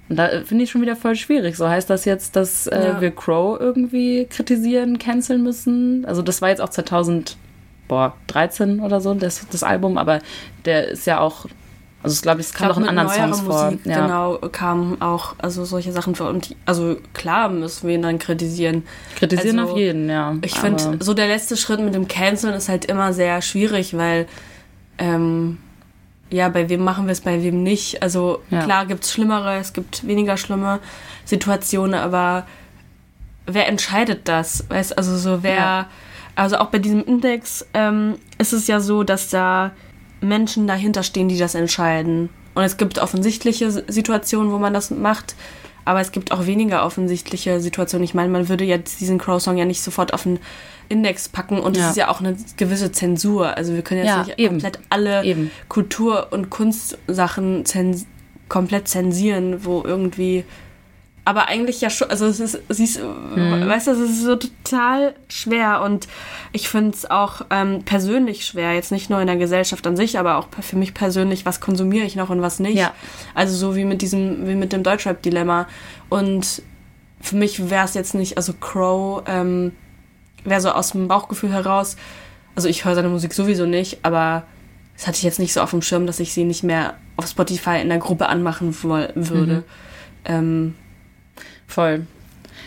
[SPEAKER 3] Und da finde ich schon wieder voll schwierig. So heißt das jetzt, dass äh, ja. wir Crow irgendwie kritisieren, canceln müssen? Also das war jetzt auch 2000 boah, 13 oder so, das, das Album, aber der ist ja auch, also ich glaube, es kam doch in anderen Songs
[SPEAKER 2] vor. ja. Genau, kamen auch also solche Sachen vor. Und also klar müssen wir ihn dann kritisieren.
[SPEAKER 3] Kritisieren also, auf jeden, ja.
[SPEAKER 2] Ich finde, so der letzte Schritt mit dem Canceln ist halt immer sehr schwierig, weil ähm, ja, bei wem machen wir es, bei wem nicht. Also ja. klar gibt es schlimmere, es gibt weniger schlimme Situationen, aber wer entscheidet das? Weißt also so wer ja also auch bei diesem Index ähm, ist es ja so, dass da Menschen dahinter stehen, die das entscheiden. Und es gibt offensichtliche Situationen, wo man das macht, aber es gibt auch weniger offensichtliche Situationen. Ich meine, man würde jetzt diesen Crow-Song ja nicht sofort auf den Index packen und es ja. ist ja auch eine gewisse Zensur. Also wir können jetzt ja, nicht eben. komplett alle eben. Kultur- und Kunstsachen zens komplett zensieren, wo irgendwie aber eigentlich ja schon, also es ist, siehst, mhm. weißt du, es ist so total schwer und ich finde es auch ähm, persönlich schwer, jetzt nicht nur in der Gesellschaft an sich, aber auch für mich persönlich, was konsumiere ich noch und was nicht. Ja. Also so wie mit diesem, wie mit dem Deutschrap-Dilemma. Und für mich wäre es jetzt nicht, also Crow ähm, wäre so aus dem Bauchgefühl heraus, also ich höre seine Musik sowieso nicht, aber das hatte ich jetzt nicht so auf dem Schirm, dass ich sie nicht mehr auf Spotify in der Gruppe anmachen würde. Mhm. Ähm,
[SPEAKER 3] Voll.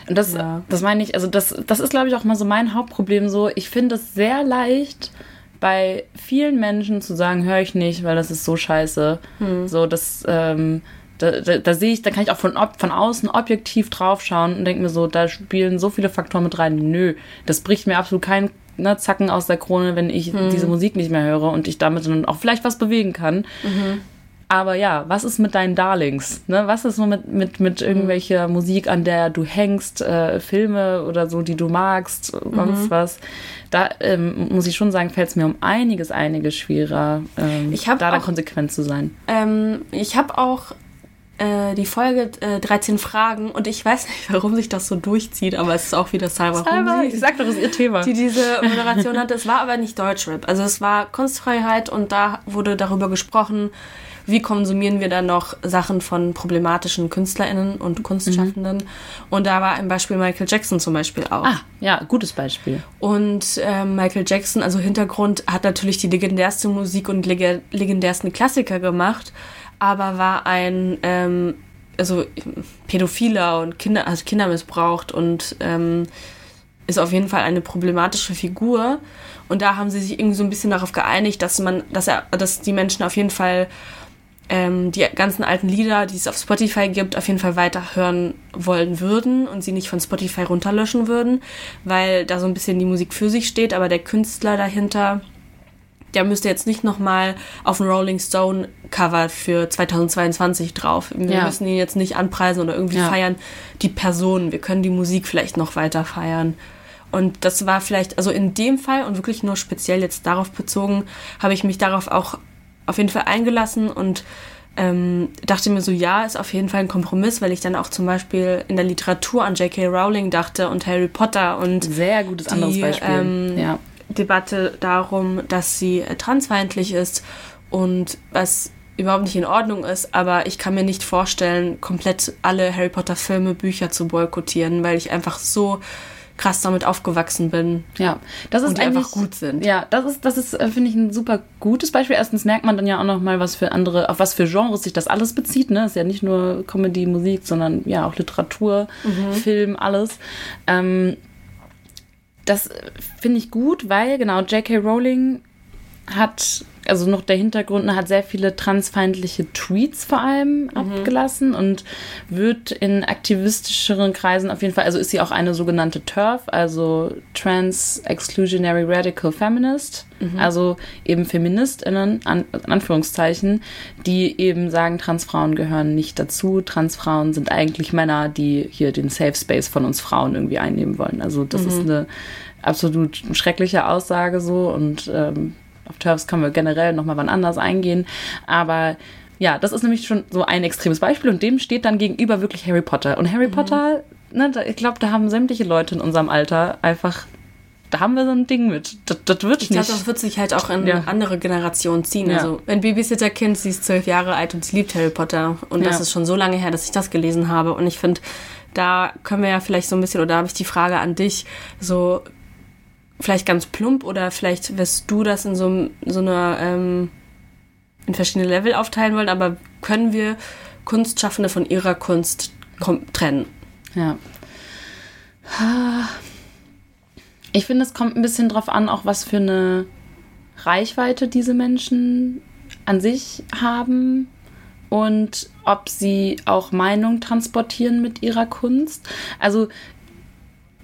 [SPEAKER 3] Und das, ja. das meine ich, also das, das ist, glaube ich, auch mal so mein Hauptproblem. So, ich finde es sehr leicht, bei vielen Menschen zu sagen, höre ich nicht, weil das ist so scheiße. Hm. So, das, ähm, da, da, da, sehe ich, da kann ich auch von, von außen objektiv draufschauen und denke mir so, da spielen so viele Faktoren mit rein. Nö, das bricht mir absolut keinen ne, Zacken aus der Krone, wenn ich hm. diese Musik nicht mehr höre und ich damit dann auch vielleicht was bewegen kann. Mhm. Aber ja, was ist mit deinen Darlings? Ne? Was ist so mit, mit, mit mhm. irgendwelcher Musik, an der du hängst, äh, Filme oder so, die du magst, sonst mhm. was? Da ähm, muss ich schon sagen, fällt es mir um einiges, einiges schwerer, ähm, da dann konsequent zu sein.
[SPEAKER 2] Ähm, ich habe auch äh, die Folge äh, 13 Fragen und ich weiß nicht, warum sich das so durchzieht, aber es ist auch wieder Cyber
[SPEAKER 3] Cyber, ich sag doch, das ist ihr Thema.
[SPEAKER 2] Die diese Moderation hatte. Es war aber nicht Deutschrap. Also es war Kunstfreiheit und da wurde darüber gesprochen, wie konsumieren wir dann noch Sachen von problematischen KünstlerInnen und Kunstschaffenden. Mhm. Und da war ein Beispiel Michael Jackson zum Beispiel auch.
[SPEAKER 3] Ah, ja, gutes Beispiel.
[SPEAKER 2] Und äh, Michael Jackson, also Hintergrund, hat natürlich die legendärste Musik und leg legendärsten Klassiker gemacht, aber war ein ähm, also Pädophiler und Kinder, also Kinder missbraucht und ähm, ist auf jeden Fall eine problematische Figur. Und da haben sie sich irgendwie so ein bisschen darauf geeinigt, dass man, dass er, dass die Menschen auf jeden Fall ähm, die ganzen alten Lieder, die es auf Spotify gibt, auf jeden Fall weiter hören wollen würden und sie nicht von Spotify runterlöschen würden, weil da so ein bisschen die Musik für sich steht, aber der Künstler dahinter, der müsste jetzt nicht nochmal auf ein Rolling Stone Cover für 2022 drauf. Wir ja. müssen ihn jetzt nicht anpreisen oder irgendwie ja. feiern. Die Person, wir können die Musik vielleicht noch weiter feiern. Und das war vielleicht, also in dem Fall und wirklich nur speziell jetzt darauf bezogen, habe ich mich darauf auch auf jeden Fall eingelassen und ähm, dachte mir so, ja, ist auf jeden Fall ein Kompromiss, weil ich dann auch zum Beispiel in der Literatur an J.K. Rowling dachte und Harry Potter und
[SPEAKER 3] sehr gutes die, anderes Beispiel. Ähm, ja.
[SPEAKER 2] Debatte darum, dass sie äh, transfeindlich ist und was überhaupt nicht in Ordnung ist, aber ich kann mir nicht vorstellen, komplett alle Harry Potter Filme, Bücher zu boykottieren, weil ich einfach so krass damit aufgewachsen bin.
[SPEAKER 3] Ja, das ist
[SPEAKER 2] und die einfach gut sind.
[SPEAKER 3] Ja, das ist, das ist, äh, finde ich, ein super gutes Beispiel. Erstens merkt man dann ja auch noch mal, was für andere, auf was für Genres sich das alles bezieht. Ne, ist ja nicht nur Comedy, Musik, sondern ja auch Literatur, mhm. Film, alles. Ähm, das finde ich gut, weil genau J.K. Rowling hat also noch der Hintergrund hat sehr viele transfeindliche Tweets vor allem mhm. abgelassen und wird in aktivistischeren Kreisen auf jeden Fall, also ist sie auch eine sogenannte TERF, also Trans Exclusionary Radical Feminist, mhm. also eben FeministInnen, an, in Anführungszeichen, die eben sagen, Transfrauen gehören nicht dazu, Transfrauen sind eigentlich Männer, die hier den Safe Space von uns Frauen irgendwie einnehmen wollen. Also das mhm. ist eine absolut schreckliche Aussage so und ähm, auf Turfs können wir generell nochmal wann anders eingehen. Aber ja, das ist nämlich schon so ein extremes Beispiel und dem steht dann gegenüber wirklich Harry Potter. Und Harry mhm. Potter, ne, ich glaube, da haben sämtliche Leute in unserem Alter einfach da haben wir so ein Ding mit. Das, das wird ich nicht. Ich glaube,
[SPEAKER 2] das wird sich halt auch in ja. andere Generationen ziehen. Ja. Also, ein Babysitter-Kind, sie ist zwölf Jahre alt und sie liebt Harry Potter. Und ja. das ist schon so lange her, dass ich das gelesen habe. Und ich finde, da können wir ja vielleicht so ein bisschen, oder da habe ich die Frage an dich, so, vielleicht ganz plump oder vielleicht wirst du das in so, so einer ähm, in verschiedene Level aufteilen wollen, aber können wir Kunstschaffende von ihrer Kunst trennen?
[SPEAKER 3] Ja. Ich finde, es kommt ein bisschen drauf an, auch was für eine Reichweite diese Menschen an sich haben und ob sie auch Meinung transportieren mit ihrer Kunst. Also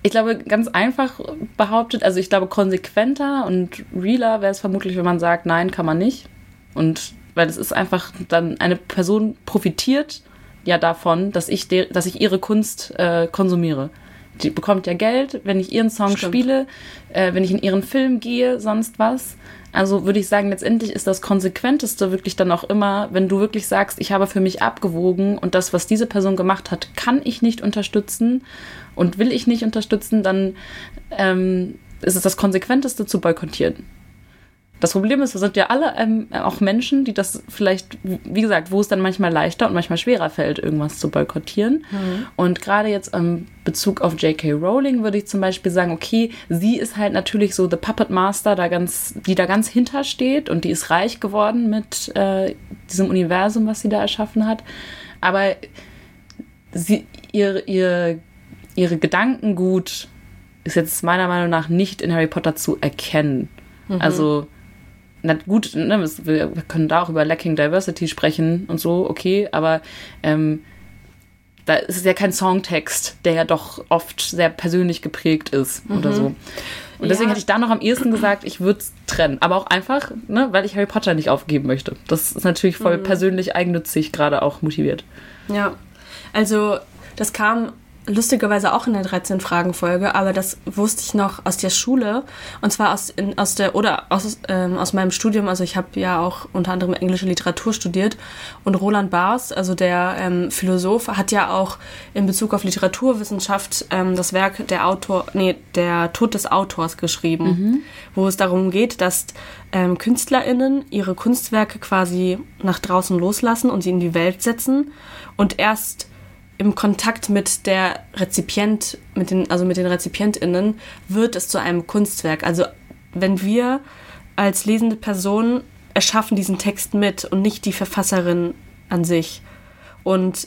[SPEAKER 3] ich glaube, ganz einfach behauptet, also ich glaube, konsequenter und realer wäre es vermutlich, wenn man sagt, nein, kann man nicht. Und weil es ist einfach dann, eine Person profitiert ja davon, dass ich, dass ich ihre Kunst äh, konsumiere. Die bekommt ja Geld, wenn ich ihren Song Stimmt. spiele, äh, wenn ich in ihren Film gehe, sonst was. Also würde ich sagen, letztendlich ist das Konsequenteste wirklich dann auch immer, wenn du wirklich sagst, ich habe für mich abgewogen und das, was diese Person gemacht hat, kann ich nicht unterstützen und will ich nicht unterstützen, dann ähm, ist es das Konsequenteste zu boykottieren. Das Problem ist, wir sind ja alle ähm, auch Menschen, die das vielleicht, wie gesagt, wo es dann manchmal leichter und manchmal schwerer fällt, irgendwas zu boykottieren. Mhm. Und gerade jetzt im Bezug auf J.K. Rowling würde ich zum Beispiel sagen, okay, sie ist halt natürlich so the Puppet Master, da ganz, die da ganz hintersteht und die ist reich geworden mit äh, diesem Universum, was sie da erschaffen hat. Aber sie, ihr, ihr ihre Gedankengut ist jetzt meiner Meinung nach nicht in Harry Potter zu erkennen. Mhm. Also, na gut, ne, wir können da auch über Lacking Diversity sprechen und so, okay, aber ähm, da ist es ja kein Songtext, der ja doch oft sehr persönlich geprägt ist mhm. oder so. Und deswegen ja. hätte ich da noch am ehesten gesagt, ich würde es trennen. Aber auch einfach, ne, weil ich Harry Potter nicht aufgeben möchte. Das ist natürlich voll mhm. persönlich eigennützig gerade auch motiviert.
[SPEAKER 2] Ja, also das kam lustigerweise auch in der 13-Fragen-Folge, aber das wusste ich noch aus der Schule und zwar aus, in, aus der oder aus, ähm, aus meinem Studium. Also ich habe ja auch unter anderem englische Literatur studiert und Roland Barthes, also der ähm, Philosoph, hat ja auch in Bezug auf Literaturwissenschaft ähm, das Werk der Autor, nee, der Tod des Autors geschrieben, mhm. wo es darum geht, dass ähm, KünstlerInnen ihre Kunstwerke quasi nach draußen loslassen und sie in die Welt setzen und erst im Kontakt mit der Rezipient, mit den, also mit den RezipientInnen, wird es zu einem Kunstwerk. Also wenn wir als lesende Person erschaffen diesen Text mit und nicht die Verfasserin an sich. Und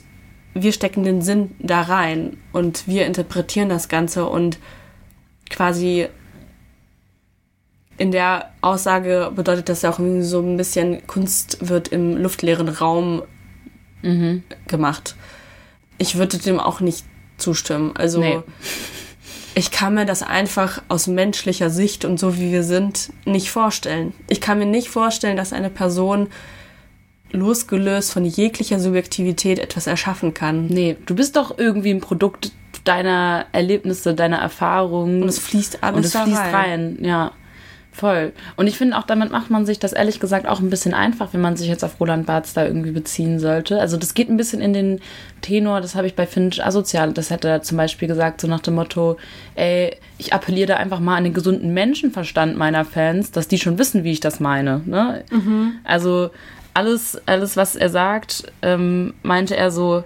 [SPEAKER 2] wir stecken den Sinn da rein und wir interpretieren das Ganze und quasi in der Aussage bedeutet das ja auch so ein bisschen, Kunst wird im luftleeren Raum mhm. gemacht ich würde dem auch nicht zustimmen. Also nee. ich kann mir das einfach aus menschlicher Sicht und so wie wir sind nicht vorstellen. Ich kann mir nicht vorstellen, dass eine Person losgelöst von jeglicher Subjektivität etwas erschaffen kann.
[SPEAKER 3] Nee, du bist doch irgendwie ein Produkt deiner Erlebnisse, deiner Erfahrungen.
[SPEAKER 2] Und es fließt alles und es
[SPEAKER 3] fließt rein. rein. Ja. Voll. Und ich finde auch, damit macht man sich das ehrlich gesagt auch ein bisschen einfach, wenn man sich jetzt auf Roland Barthes da irgendwie beziehen sollte. Also das geht ein bisschen in den Tenor, das habe ich bei Finch asozial. Das hätte er zum Beispiel gesagt, so nach dem Motto, ey, ich appelliere da einfach mal an den gesunden Menschenverstand meiner Fans, dass die schon wissen, wie ich das meine. Ne? Mhm. Also alles, alles, was er sagt, ähm, meinte er so,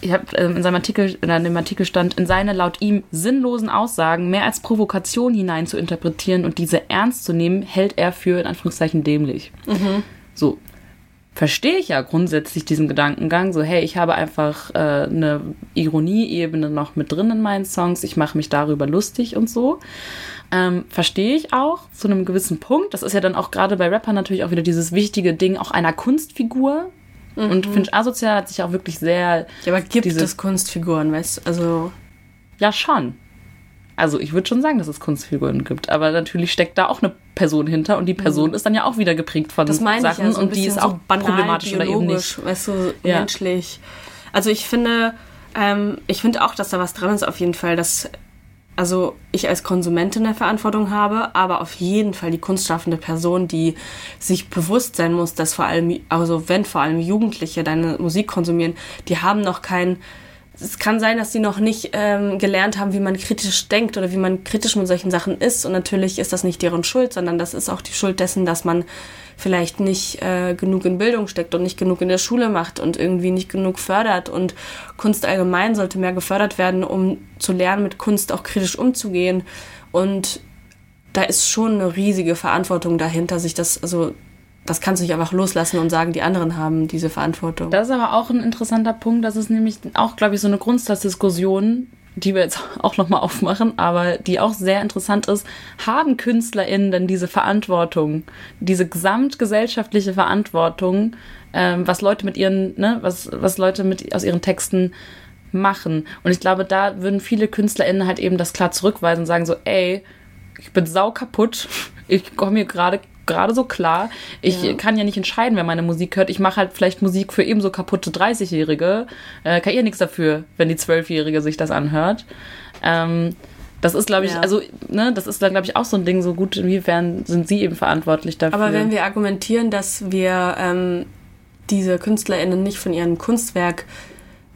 [SPEAKER 3] ich habe ähm, in seinem Artikel, in dem Artikel stand, in seine laut ihm sinnlosen Aussagen mehr als Provokation hinein zu interpretieren und diese ernst zu nehmen, hält er für in Anführungszeichen dämlich. Mhm. So, verstehe ich ja grundsätzlich diesen Gedankengang, so hey, ich habe einfach äh, eine Ironieebene noch mit drin in meinen Songs, ich mache mich darüber lustig und so. Ähm, verstehe ich auch zu einem gewissen Punkt. Das ist ja dann auch gerade bei Rappern natürlich auch wieder dieses wichtige Ding auch einer Kunstfigur. Mhm. Und Finch Asozial hat sich auch wirklich sehr.
[SPEAKER 2] Ja, aber gibt es Kunstfiguren, weißt du? Also.
[SPEAKER 3] Ja, schon. Also ich würde schon sagen, dass es Kunstfiguren gibt, aber natürlich steckt da auch eine Person hinter und die Person mhm. ist dann ja auch wieder geprägt von
[SPEAKER 2] das meine
[SPEAKER 3] Sachen
[SPEAKER 2] ich ja, so
[SPEAKER 3] und die ist auch so banal, problematisch oder eben nicht.
[SPEAKER 2] Weißt du, ja. menschlich. Also ich finde, ähm, ich finde auch, dass da was dran ist auf jeden Fall, dass also ich als Konsumentin eine Verantwortung habe, aber auf jeden Fall die kunstschaffende Person, die sich bewusst sein muss, dass vor allem, also wenn vor allem Jugendliche deine Musik konsumieren, die haben noch kein es kann sein, dass sie noch nicht ähm, gelernt haben, wie man kritisch denkt oder wie man kritisch mit solchen Sachen ist. Und natürlich ist das nicht deren Schuld, sondern das ist auch die Schuld dessen, dass man vielleicht nicht äh, genug in Bildung steckt und nicht genug in der Schule macht und irgendwie nicht genug fördert. Und Kunst allgemein sollte mehr gefördert werden, um zu lernen, mit Kunst auch kritisch umzugehen. Und da ist schon eine riesige Verantwortung dahinter, sich das, also das kannst du nicht einfach loslassen und sagen, die anderen haben diese Verantwortung.
[SPEAKER 3] Das ist aber auch ein interessanter Punkt. Das ist nämlich auch, glaube ich, so eine Grundsatzdiskussion, die wir jetzt auch nochmal aufmachen, aber die auch sehr interessant ist. Haben KünstlerInnen denn diese Verantwortung, diese gesamtgesellschaftliche Verantwortung, ähm, was Leute mit ihren, ne, was, was Leute mit aus ihren Texten machen? Und ich glaube, da würden viele KünstlerInnen halt eben das klar zurückweisen und sagen so, ey, ich bin sau kaputt. Ich komme hier gerade gerade so klar. Ich ja. kann ja nicht entscheiden, wer meine Musik hört. Ich mache halt vielleicht Musik für ebenso kaputte 30-Jährige. Äh, kann ihr nichts dafür, wenn die 12-Jährige sich das anhört. Ähm, das ist, glaube ich, ja. also, ne, das ist dann, glaube ich, auch so ein Ding, so gut, inwiefern sind sie eben verantwortlich dafür.
[SPEAKER 2] Aber wenn wir argumentieren, dass wir ähm, diese KünstlerInnen nicht von ihrem Kunstwerk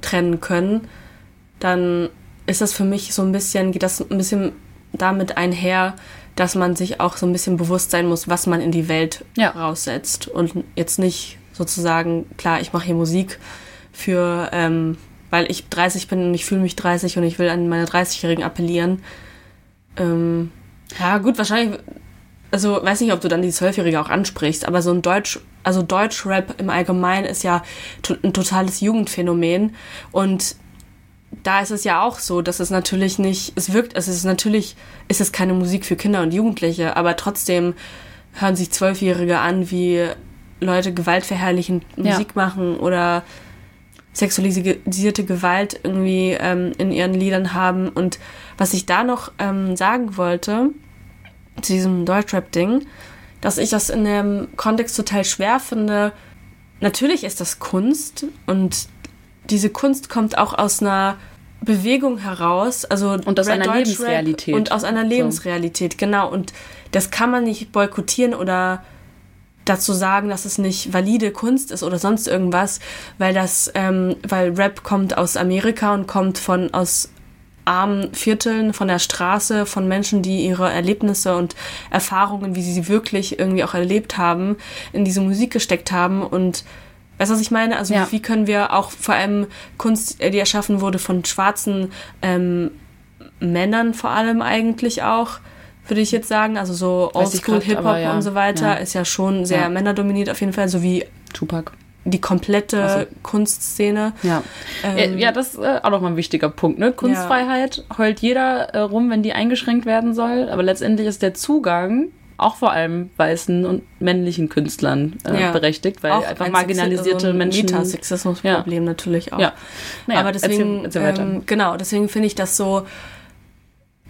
[SPEAKER 2] trennen können, dann ist das für mich so ein bisschen, geht das ein bisschen damit einher, dass man sich auch so ein bisschen bewusst sein muss, was man in die Welt ja. raussetzt. Und jetzt nicht sozusagen, klar, ich mache hier Musik für, ähm, weil ich 30 bin und ich fühle mich 30 und ich will an meine 30-Jährigen appellieren. Ähm, ja, gut, wahrscheinlich, also weiß nicht, ob du dann die Zwölfjährige auch ansprichst, aber so ein Deutsch, also Deutschrap im Allgemeinen ist ja ein totales Jugendphänomen und da ist es ja auch so, dass es natürlich nicht, es wirkt, es ist natürlich, ist es keine Musik für Kinder und Jugendliche, aber trotzdem hören sich Zwölfjährige an, wie Leute gewaltverherrlichend Musik ja. machen oder sexualisierte Gewalt irgendwie ähm, in ihren Liedern haben. Und was ich da noch ähm, sagen wollte, zu diesem Deutschrap-Ding, dass ich das in dem Kontext total schwer finde. Natürlich ist das Kunst und diese Kunst kommt auch aus einer Bewegung heraus, also
[SPEAKER 3] und aus Red einer Deutsch Lebensrealität.
[SPEAKER 2] und aus einer Lebensrealität, so. genau. Und das kann man nicht boykottieren oder dazu sagen, dass es nicht valide Kunst ist oder sonst irgendwas, weil das, ähm, weil Rap kommt aus Amerika und kommt von aus armen Vierteln, von der Straße, von Menschen, die ihre Erlebnisse und Erfahrungen, wie sie sie wirklich irgendwie auch erlebt haben, in diese Musik gesteckt haben und Weißt du, was ich meine? Also ja. wie können wir auch vor allem Kunst, äh, die erschaffen wurde von schwarzen ähm, Männern vor allem eigentlich auch, würde ich jetzt sagen. Also so Oldschool Hip-Hop ja. und so weiter ja. ist ja schon sehr männerdominiert auf jeden Fall, so wie
[SPEAKER 3] Tupac
[SPEAKER 2] die komplette also. Kunstszene.
[SPEAKER 3] Ja. Ähm, ja, das ist äh, auch nochmal ein wichtiger Punkt. Ne? Kunstfreiheit ja. heult jeder äh, rum, wenn die eingeschränkt werden soll. Aber letztendlich ist der Zugang auch vor allem weißen und männlichen Künstlern äh, ja. berechtigt, weil auch einfach ein marginalisierte also Menschen.
[SPEAKER 2] Metasexismusproblem ja. natürlich auch. Ja. Naja, Aber deswegen, erzähl, erzähl ähm, genau, deswegen finde ich das so,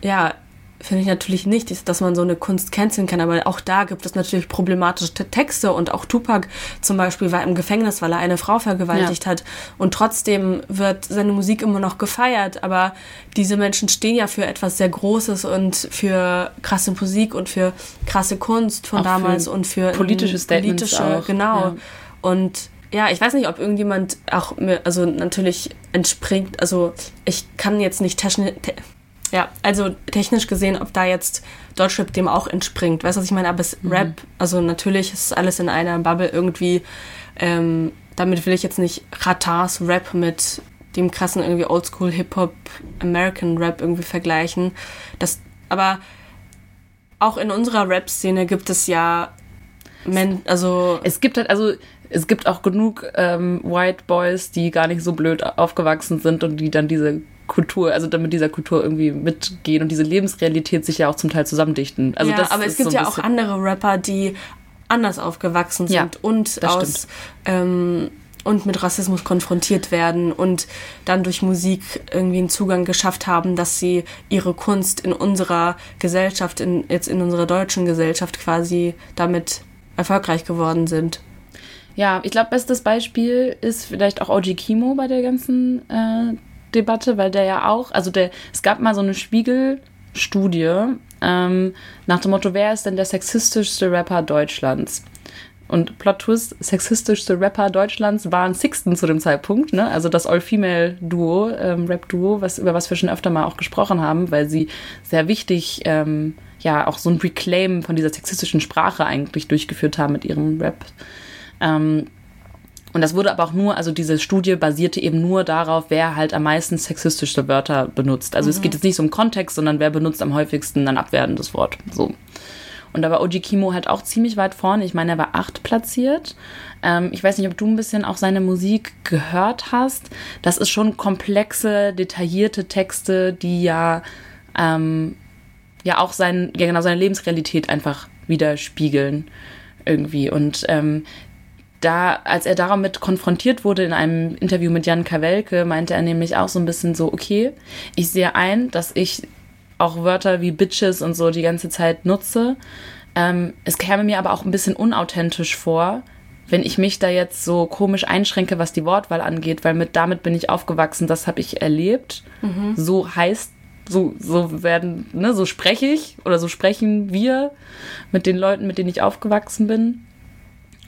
[SPEAKER 2] ja, finde ich natürlich nicht, dass man so eine Kunst canceln kann, aber auch da gibt es natürlich problematische Texte und auch Tupac zum Beispiel war im Gefängnis, weil er eine Frau vergewaltigt ja. hat und trotzdem wird seine Musik immer noch gefeiert, aber diese Menschen stehen ja für etwas sehr Großes und für krasse Musik und für krasse Kunst von auch damals und für
[SPEAKER 3] politische Statements politische, auch.
[SPEAKER 2] genau ja. und ja, ich weiß nicht, ob irgendjemand auch mir, also natürlich entspringt, also ich kann jetzt nicht technisch, Ja, also technisch gesehen, ob da jetzt Deutschrap dem auch entspringt. Weißt du, was ich meine? Aber es mhm. Rap, also natürlich ist alles in einer Bubble irgendwie. Ähm, damit will ich jetzt nicht Ratars Rap mit dem krassen irgendwie Oldschool Hip-Hop American Rap irgendwie vergleichen. Das, aber auch in unserer Rap-Szene gibt es ja Men also
[SPEAKER 3] es gibt halt also es gibt auch genug ähm, White Boys, die gar nicht so blöd aufgewachsen sind und die dann diese Kultur, also damit dieser Kultur irgendwie mitgehen und diese Lebensrealität sich ja auch zum Teil zusammendichten. Also
[SPEAKER 2] ja,
[SPEAKER 3] das
[SPEAKER 2] aber es gibt so ja auch andere Rapper, die anders aufgewachsen sind ja, und aus ähm, und mit Rassismus konfrontiert werden und dann durch Musik irgendwie einen Zugang geschafft haben, dass sie ihre Kunst in unserer Gesellschaft, in, jetzt in unserer deutschen Gesellschaft quasi damit erfolgreich geworden sind.
[SPEAKER 3] Ja, ich glaube, bestes Beispiel ist vielleicht auch OG Kimo bei der ganzen äh, Debatte, weil der ja auch, also der, es gab mal so eine Spiegelstudie ähm, nach dem Motto, wer ist denn der sexistischste Rapper Deutschlands? Und Plot Twist, sexistischste Rapper Deutschlands waren Sixten zu dem Zeitpunkt, ne? Also das All-Female-Duo, ähm, Rap-Duo, was, über was wir schon öfter mal auch gesprochen haben, weil sie sehr wichtig, ähm, ja, auch so ein Reclaim von dieser sexistischen Sprache eigentlich durchgeführt haben mit ihrem Rap. Ähm, und das wurde aber auch nur, also diese Studie basierte eben nur darauf, wer halt am meisten sexistische Wörter benutzt. Also mhm. es geht jetzt nicht so um Kontext, sondern wer benutzt am häufigsten ein abwertendes Wort. So. Und da war Oji Kimo halt auch ziemlich weit vorne. Ich meine, er war acht platziert. Ähm, ich weiß nicht, ob du ein bisschen auch seine Musik gehört hast. Das ist schon komplexe, detaillierte Texte, die ja, ähm, ja auch sein, ja genau seine Lebensrealität einfach widerspiegeln irgendwie. Und ähm, da, als er damit konfrontiert wurde in einem Interview mit Jan Kawelke, meinte er nämlich auch so ein bisschen so, okay, ich sehe ein, dass ich auch Wörter wie Bitches und so die ganze Zeit nutze. Ähm, es käme mir aber auch ein bisschen unauthentisch vor, wenn ich mich da jetzt so komisch einschränke, was die Wortwahl angeht, weil mit damit bin ich aufgewachsen, das habe ich erlebt. Mhm. So heißt, so, so werden, ne, so spreche ich oder so sprechen wir mit den Leuten, mit denen ich aufgewachsen bin.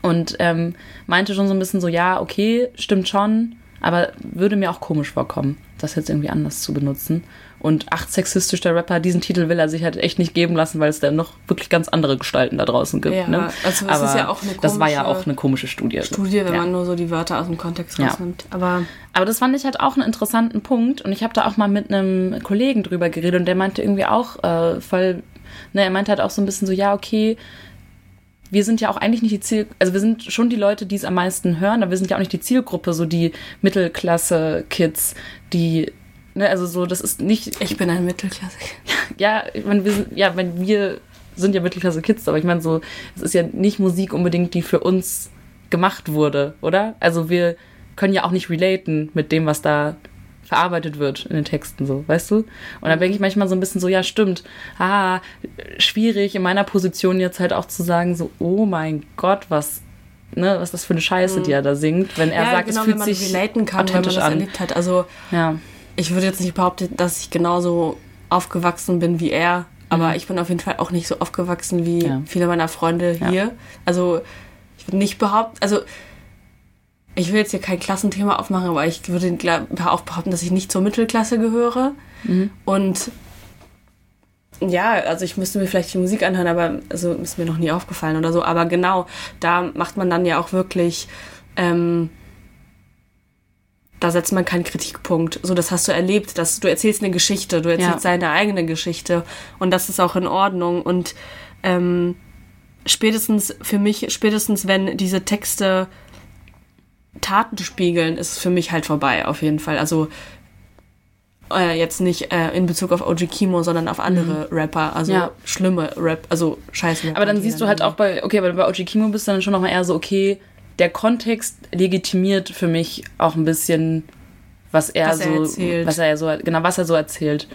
[SPEAKER 3] Und ähm, meinte schon so ein bisschen so, ja, okay, stimmt schon, aber würde mir auch komisch vorkommen, das jetzt irgendwie anders zu benutzen. Und acht sexistischer Rapper, diesen Titel will er sich halt echt nicht geben lassen, weil es da noch wirklich ganz andere Gestalten da draußen gibt. Ja, ne? also das ist ja auch eine komische Das war ja auch eine komische Studie.
[SPEAKER 2] Studie, wenn ja. man nur so die Wörter aus dem Kontext rausnimmt. Ja. Aber,
[SPEAKER 3] Aber das fand ich halt auch einen interessanten Punkt. Und ich habe da auch mal mit einem Kollegen drüber geredet und der meinte irgendwie auch äh, voll, ne, er meinte halt auch so ein bisschen so, ja, okay, wir sind ja auch eigentlich nicht die Ziel, also wir sind schon die Leute, die es am meisten hören, aber wir sind ja auch nicht die Zielgruppe, so die Mittelklasse-Kids, die, ne, also so, das ist nicht.
[SPEAKER 2] Ich bin ein Mittelklasse.
[SPEAKER 3] Ja, ich meine, wir sind, ja, wenn wir sind ja Mittelklasse-Kids, aber ich meine so, es ist ja nicht Musik unbedingt, die für uns gemacht wurde, oder? Also wir können ja auch nicht relaten mit dem, was da verarbeitet wird in den Texten, so, weißt du? Und dann denke ich manchmal so ein bisschen so, ja, stimmt, ah, schwierig in meiner Position jetzt halt auch zu sagen, so, oh mein Gott, was, ne, was ist das für eine Scheiße, die er da singt, wenn er ja, sagt, genau, es fühlt wenn man sich relaten kann, authentisch wenn man das
[SPEAKER 2] an. erlebt hat. Also, ja. ich würde jetzt nicht behaupten, dass ich genauso aufgewachsen bin wie er, aber mhm. ich bin auf jeden Fall auch nicht so aufgewachsen wie ja. viele meiner Freunde hier. Also, ich würde nicht behaupten, also, ich will jetzt hier kein Klassenthema aufmachen, aber ich würde auch behaupten, dass ich nicht zur Mittelklasse gehöre. Mhm. Und ja, also ich müsste mir vielleicht die Musik anhören, aber also ist mir noch nie aufgefallen oder so. Aber genau, da macht man dann ja auch wirklich, ähm, da setzt man keinen Kritikpunkt. So, das hast du erlebt, dass du erzählst eine Geschichte, du erzählst ja. deine eigene Geschichte und das ist auch in Ordnung. Und ähm, spätestens für mich, spätestens wenn diese Texte Taten spiegeln, ist für mich halt vorbei, auf jeden Fall. Also äh, jetzt nicht äh, in Bezug auf OG Kimo, sondern auf andere mhm. Rapper, also ja. schlimme Rap, also scheiße Rapper.
[SPEAKER 3] Aber dann siehst du halt auch bei, okay, aber bei OG Kimo bist du dann schon nochmal eher so, okay, der Kontext legitimiert für mich auch ein bisschen, was er was so, er erzählt. was er so, genau, was er so erzählt.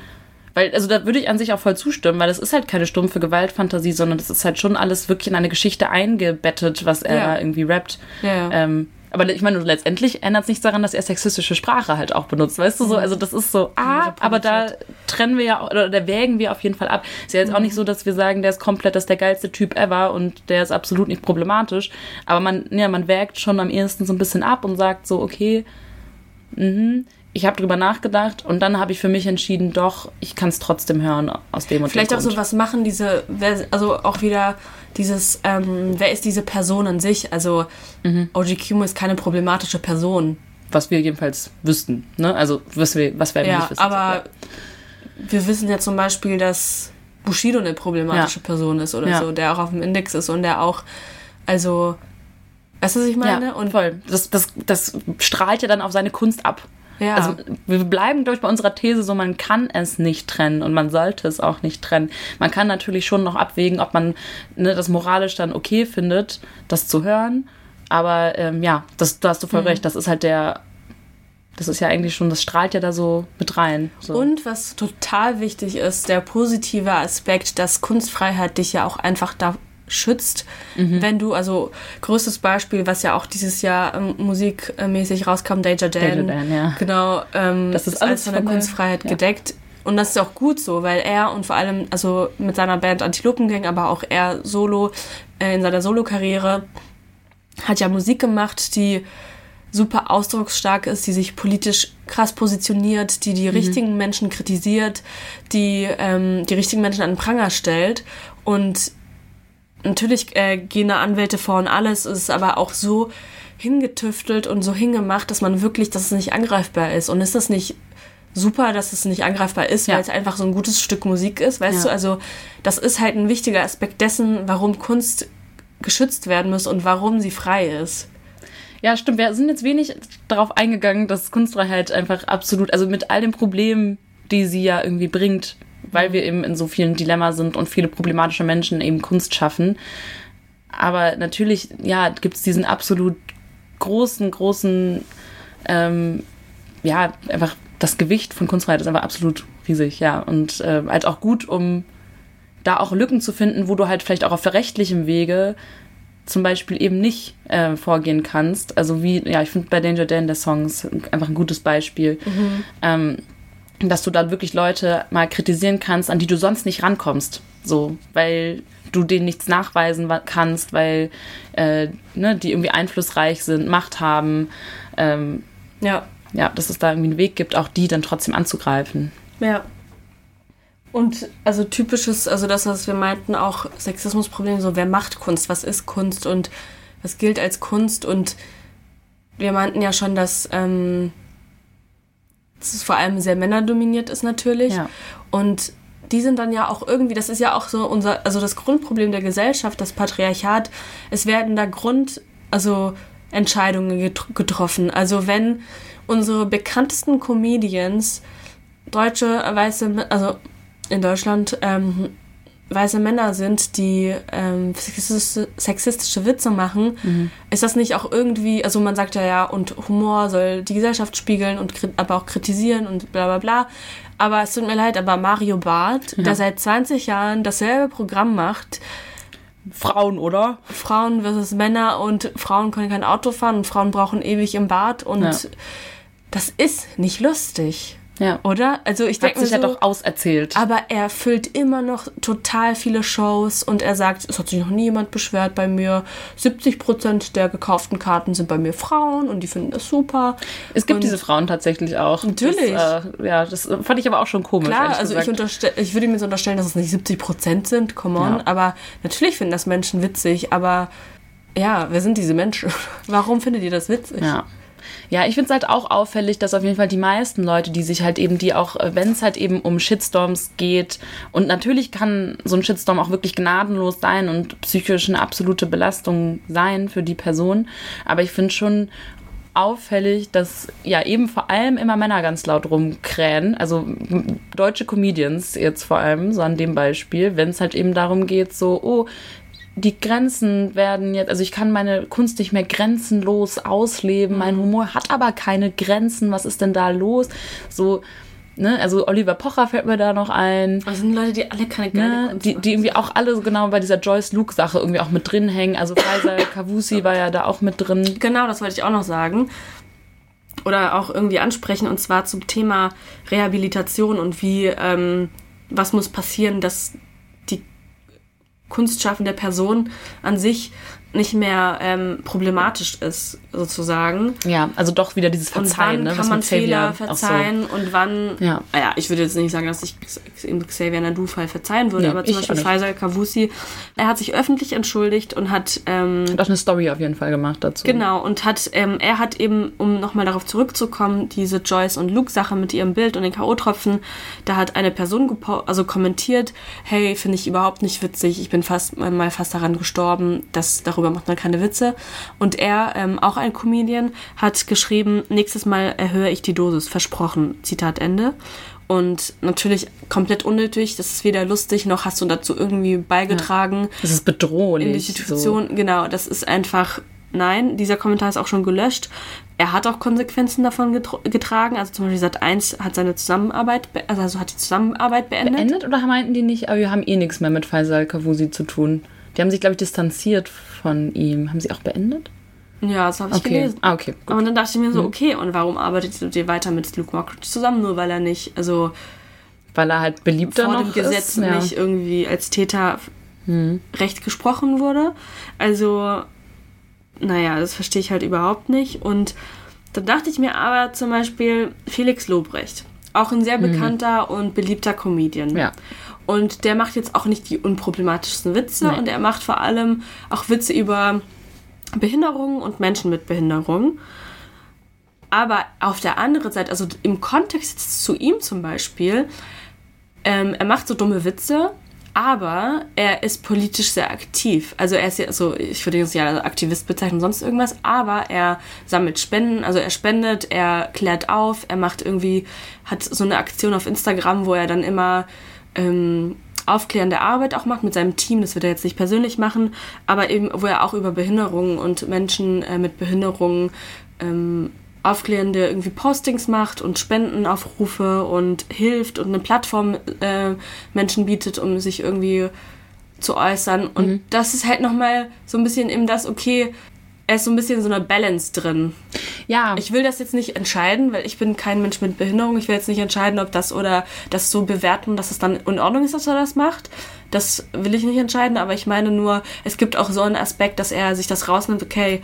[SPEAKER 3] Weil, also da würde ich an sich auch voll zustimmen, weil das ist halt keine stumpfe Gewaltfantasie, sondern das ist halt schon alles wirklich in eine Geschichte eingebettet, was er ja. irgendwie rappt. Ja. Ähm, aber ich meine, letztendlich ändert es nichts daran, dass er sexistische Sprache halt auch benutzt, weißt du so? Mhm. Also das ist so, ah, aber da trennen wir ja, oder da wägen wir auf jeden Fall ab. Ist ja jetzt auch nicht so, dass wir sagen, der ist komplett, das ist der geilste Typ ever und der ist absolut nicht problematisch. Aber man, ja, man wägt schon am ehesten so ein bisschen ab und sagt so, okay, mhm, ich habe drüber nachgedacht und dann habe ich für mich entschieden, doch, ich kann es trotzdem hören aus dem und
[SPEAKER 2] Vielleicht
[SPEAKER 3] dem
[SPEAKER 2] auch so, was machen diese, also auch wieder dieses, ähm, wer ist diese Person an sich? Also mhm. OG Kumo ist keine problematische Person.
[SPEAKER 3] Was wir jedenfalls wüssten, ne? Also was wir, was wir
[SPEAKER 2] ja,
[SPEAKER 3] nicht wissen.
[SPEAKER 2] aber ja. wir wissen ja zum Beispiel, dass Bushido eine problematische ja. Person ist oder ja. so, der auch auf dem Index ist und der auch, also, weißt du, was ich meine?
[SPEAKER 3] Ja, und voll. Das, das, das strahlt ja dann auf seine Kunst ab. Ja. Also wir bleiben, glaube ich, bei unserer These so, man kann es nicht trennen und man sollte es auch nicht trennen. Man kann natürlich schon noch abwägen, ob man ne, das moralisch dann okay findet, das zu hören. Aber ähm, ja, das, da hast du voll mhm. recht, das ist halt der das ist ja eigentlich schon, das strahlt ja da so mit rein. So.
[SPEAKER 2] Und was total wichtig ist, der positive Aspekt, dass Kunstfreiheit dich ja auch einfach da schützt, mhm. wenn du, also größtes Beispiel, was ja auch dieses Jahr ähm, musikmäßig rauskam, Danger Dan, Danger Dan ja. genau, ähm, das ist alles von der Kunstfreiheit ja. gedeckt. Und das ist auch gut so, weil er und vor allem, also mit seiner Band Antilopengang, aber auch er solo, äh, in seiner Solokarriere, hat ja Musik gemacht, die super ausdrucksstark ist, die sich politisch krass positioniert, die die mhm. richtigen Menschen kritisiert, die ähm, die richtigen Menschen an den Pranger stellt. Und natürlich äh, gehen da Anwälte vor und alles, ist aber auch so hingetüftelt und so hingemacht, dass man wirklich, dass es nicht angreifbar ist. Und ist das nicht super, dass es nicht angreifbar ist, ja. weil es einfach so ein gutes Stück Musik ist, weißt ja. du? Also das ist halt ein wichtiger Aspekt dessen, warum Kunst geschützt werden muss und warum sie frei ist.
[SPEAKER 3] Ja, stimmt. Wir sind jetzt wenig darauf eingegangen, dass Kunstfreiheit einfach absolut, also mit all den Problemen, die sie ja irgendwie bringt, weil wir eben in so vielen Dilemma sind und viele problematische Menschen eben Kunst schaffen. Aber natürlich, ja, gibt es diesen absolut großen, großen, ähm, ja, einfach das Gewicht von Kunstfreiheit ist einfach absolut riesig, ja. Und äh, halt auch gut, um da auch Lücken zu finden, wo du halt vielleicht auch auf rechtlichem Wege zum Beispiel eben nicht äh, vorgehen kannst. Also wie, ja, ich finde bei Danger Dan der Song ist einfach ein gutes Beispiel. Mhm. Ähm, dass du dann wirklich Leute mal kritisieren kannst, an die du sonst nicht rankommst. So, weil du denen nichts nachweisen kannst, weil äh, ne, die irgendwie einflussreich sind, Macht haben. Ähm, ja. Ja, dass es da irgendwie einen Weg gibt, auch die dann trotzdem anzugreifen.
[SPEAKER 2] Ja. Und also typisches, also das, was wir meinten, auch Sexismusproblem, so wer macht Kunst, was ist Kunst und was gilt als Kunst und wir meinten ja schon, dass, ähm, dass es vor allem sehr männerdominiert ist natürlich. Ja. Und die sind dann ja auch irgendwie, das ist ja auch so unser, also das Grundproblem der Gesellschaft, das Patriarchat, es werden da Grund, also Entscheidungen getroffen. Also wenn unsere bekanntesten Comedians deutsche weiße, also in Deutschland ähm, weiße Männer sind, die ähm, sexistische Witze machen, mhm. ist das nicht auch irgendwie, also man sagt ja ja, und Humor soll die Gesellschaft spiegeln und aber auch kritisieren und bla bla bla. Aber es tut mir leid, aber Mario Barth, ja. der seit 20 Jahren dasselbe Programm macht,
[SPEAKER 3] Frauen, oder?
[SPEAKER 2] Frauen versus Männer und Frauen können kein Auto fahren und Frauen brauchen ewig im Bad und ja. das ist nicht lustig. Ja. Oder? Also ich denke
[SPEAKER 3] Hat sich so, ja doch auserzählt.
[SPEAKER 2] Aber er füllt immer noch total viele Shows und er sagt, es hat sich noch nie jemand beschwert bei mir. 70 Prozent der gekauften Karten sind bei mir Frauen und die finden das super.
[SPEAKER 3] Es gibt und diese Frauen tatsächlich auch.
[SPEAKER 2] Natürlich.
[SPEAKER 3] Das, äh, ja, das fand ich aber auch schon komisch.
[SPEAKER 2] Klar, also ich, ich würde mir so unterstellen, dass es nicht 70 Prozent sind, come on. Ja. Aber natürlich finden das Menschen witzig, aber ja, wer sind diese Menschen? Warum findet ihr das witzig?
[SPEAKER 3] Ja. Ja, ich finde es halt auch auffällig, dass auf jeden Fall die meisten Leute, die sich halt eben, die auch, äh, wenn es halt eben um Shitstorms geht, und natürlich kann so ein Shitstorm auch wirklich gnadenlos sein und psychisch eine absolute Belastung sein für die Person, aber ich finde schon auffällig, dass ja eben vor allem immer Männer ganz laut rumkrähen, also deutsche Comedians jetzt vor allem, so an dem Beispiel, wenn es halt eben darum geht, so, oh, die Grenzen werden jetzt, also ich kann meine Kunst nicht mehr grenzenlos ausleben, mein mhm. Humor hat aber keine Grenzen, was ist denn da los? So, ne, also Oliver Pocher fällt mir da noch ein.
[SPEAKER 2] Das sind Leute, die alle keine geile
[SPEAKER 3] ne, die, die irgendwie auch alle so genau bei dieser Joyce Luke Sache irgendwie auch mit drin hängen. Also Faisal Kavusi war ja da auch mit drin.
[SPEAKER 2] Genau, das wollte ich auch noch sagen. Oder auch irgendwie ansprechen und zwar zum Thema Rehabilitation und wie, ähm, was muss passieren, dass Kunstschaffende Person an sich nicht mehr ähm, problematisch ist, sozusagen.
[SPEAKER 3] Ja, also doch wieder dieses Verzeihen.
[SPEAKER 2] Und wann
[SPEAKER 3] ne,
[SPEAKER 2] kann man Fehler verzeihen so. und wann,
[SPEAKER 3] ja.
[SPEAKER 2] naja, ich würde jetzt nicht sagen, dass ich Xavier Nadu-Fall verzeihen würde,
[SPEAKER 3] Nee,
[SPEAKER 2] aber zum Beispiel. Faisal Kavusi, er hat sich öffentlich entschuldigt und hat, ähm,
[SPEAKER 3] Hat auch eine Story auf jeden Fall gemacht dazu.
[SPEAKER 2] Genau, und hat, ähm, er hat eben, um nochmal darauf zurückzukommen, diese Joyce und Luke-Sache mit ihrem Bild und den K.O.-Tropfen, da hat eine Person also kommentiert, hey, finde ich überhaupt nicht witzig, ich bin fast mal fast daran gestorben, das, darüber macht man keine Witze. Und er, ähm, auch ein Comedian, hat geschrieben, nächstes Mal erhöhe ich die Dosis, versprochen, Zitat Ende. Und natürlich komplett unnötig, das ist weder lustig, noch hast du dazu irgendwie beigetragen
[SPEAKER 3] Das ist bedrohlich.
[SPEAKER 2] in die Situation, genau, das ist einfach, nein, dieser Kommentar ist auch schon gelöscht. Er hat auch Konsequenzen davon getragen, also zum Beispiel Sat 1 hat seine Zusammenarbeit, be- also, also hat die Zusammenarbeit beendet.
[SPEAKER 3] Beendet oder meinten die nicht, aber wir haben eh nichts mehr mit Faisal Kavusi zu tun? Die haben sich, glaube ich, distanziert von ihm. Haben sie auch beendet?
[SPEAKER 2] Ja, das habe ich
[SPEAKER 3] Okay.
[SPEAKER 2] gelesen.
[SPEAKER 3] Ah, okay. Gut.
[SPEAKER 2] Und dann dachte ich mir so, okay, und warum arbeitet ihr weiter mit Luke Mockridge zusammen, nur weil er nicht, also
[SPEAKER 3] Weil er halt beliebter
[SPEAKER 2] vor
[SPEAKER 3] noch
[SPEAKER 2] dem Gesetz
[SPEAKER 3] ist. Ja.
[SPEAKER 2] nicht irgendwie als Täter recht gesprochen wurde. Also, naja, das verstehe ich halt überhaupt nicht. Und dann dachte ich mir aber zum Beispiel Felix Lobrecht, auch ein sehr bekannter und beliebter Comedian.
[SPEAKER 3] Ja.
[SPEAKER 2] Und der macht jetzt auch nicht die unproblematischsten Witze
[SPEAKER 3] Nee.
[SPEAKER 2] und er macht vor allem auch Witze über Behinderungen und Menschen mit Behinderung. Aber auf der anderen Seite, also im Kontext zu ihm zum Beispiel, ähm, er macht so dumme Witze, aber er ist politisch sehr aktiv. Also er ist ja, also ich würde ihn jetzt ja als Aktivist bezeichnen, sonst irgendwas, aber er sammelt Spenden, also er spendet, er klärt auf, er macht irgendwie, hat so eine Aktion auf Instagram, wo er dann immer ähm, aufklärende Arbeit auch macht mit seinem Team, das wird er jetzt nicht persönlich machen, aber eben, wo er auch über Behinderungen und Menschen äh, mit Behinderungen ähm, aufklärende irgendwie Postings macht und Spendenaufrufe und hilft und eine Plattform äh, Menschen bietet, um sich irgendwie zu äußern. Und das ist halt nochmal so ein bisschen eben das, okay, er ist so ein bisschen so eine Balance drin.
[SPEAKER 3] ja.
[SPEAKER 2] Ich will das jetzt nicht entscheiden, weil ich bin kein Mensch mit Behinderung. Ich will jetzt nicht entscheiden, ob das oder das so bewerten, dass es dann in Ordnung ist, dass er das macht. Das will ich nicht entscheiden, aber ich meine nur, es gibt auch so einen Aspekt, dass er sich das rausnimmt, okay,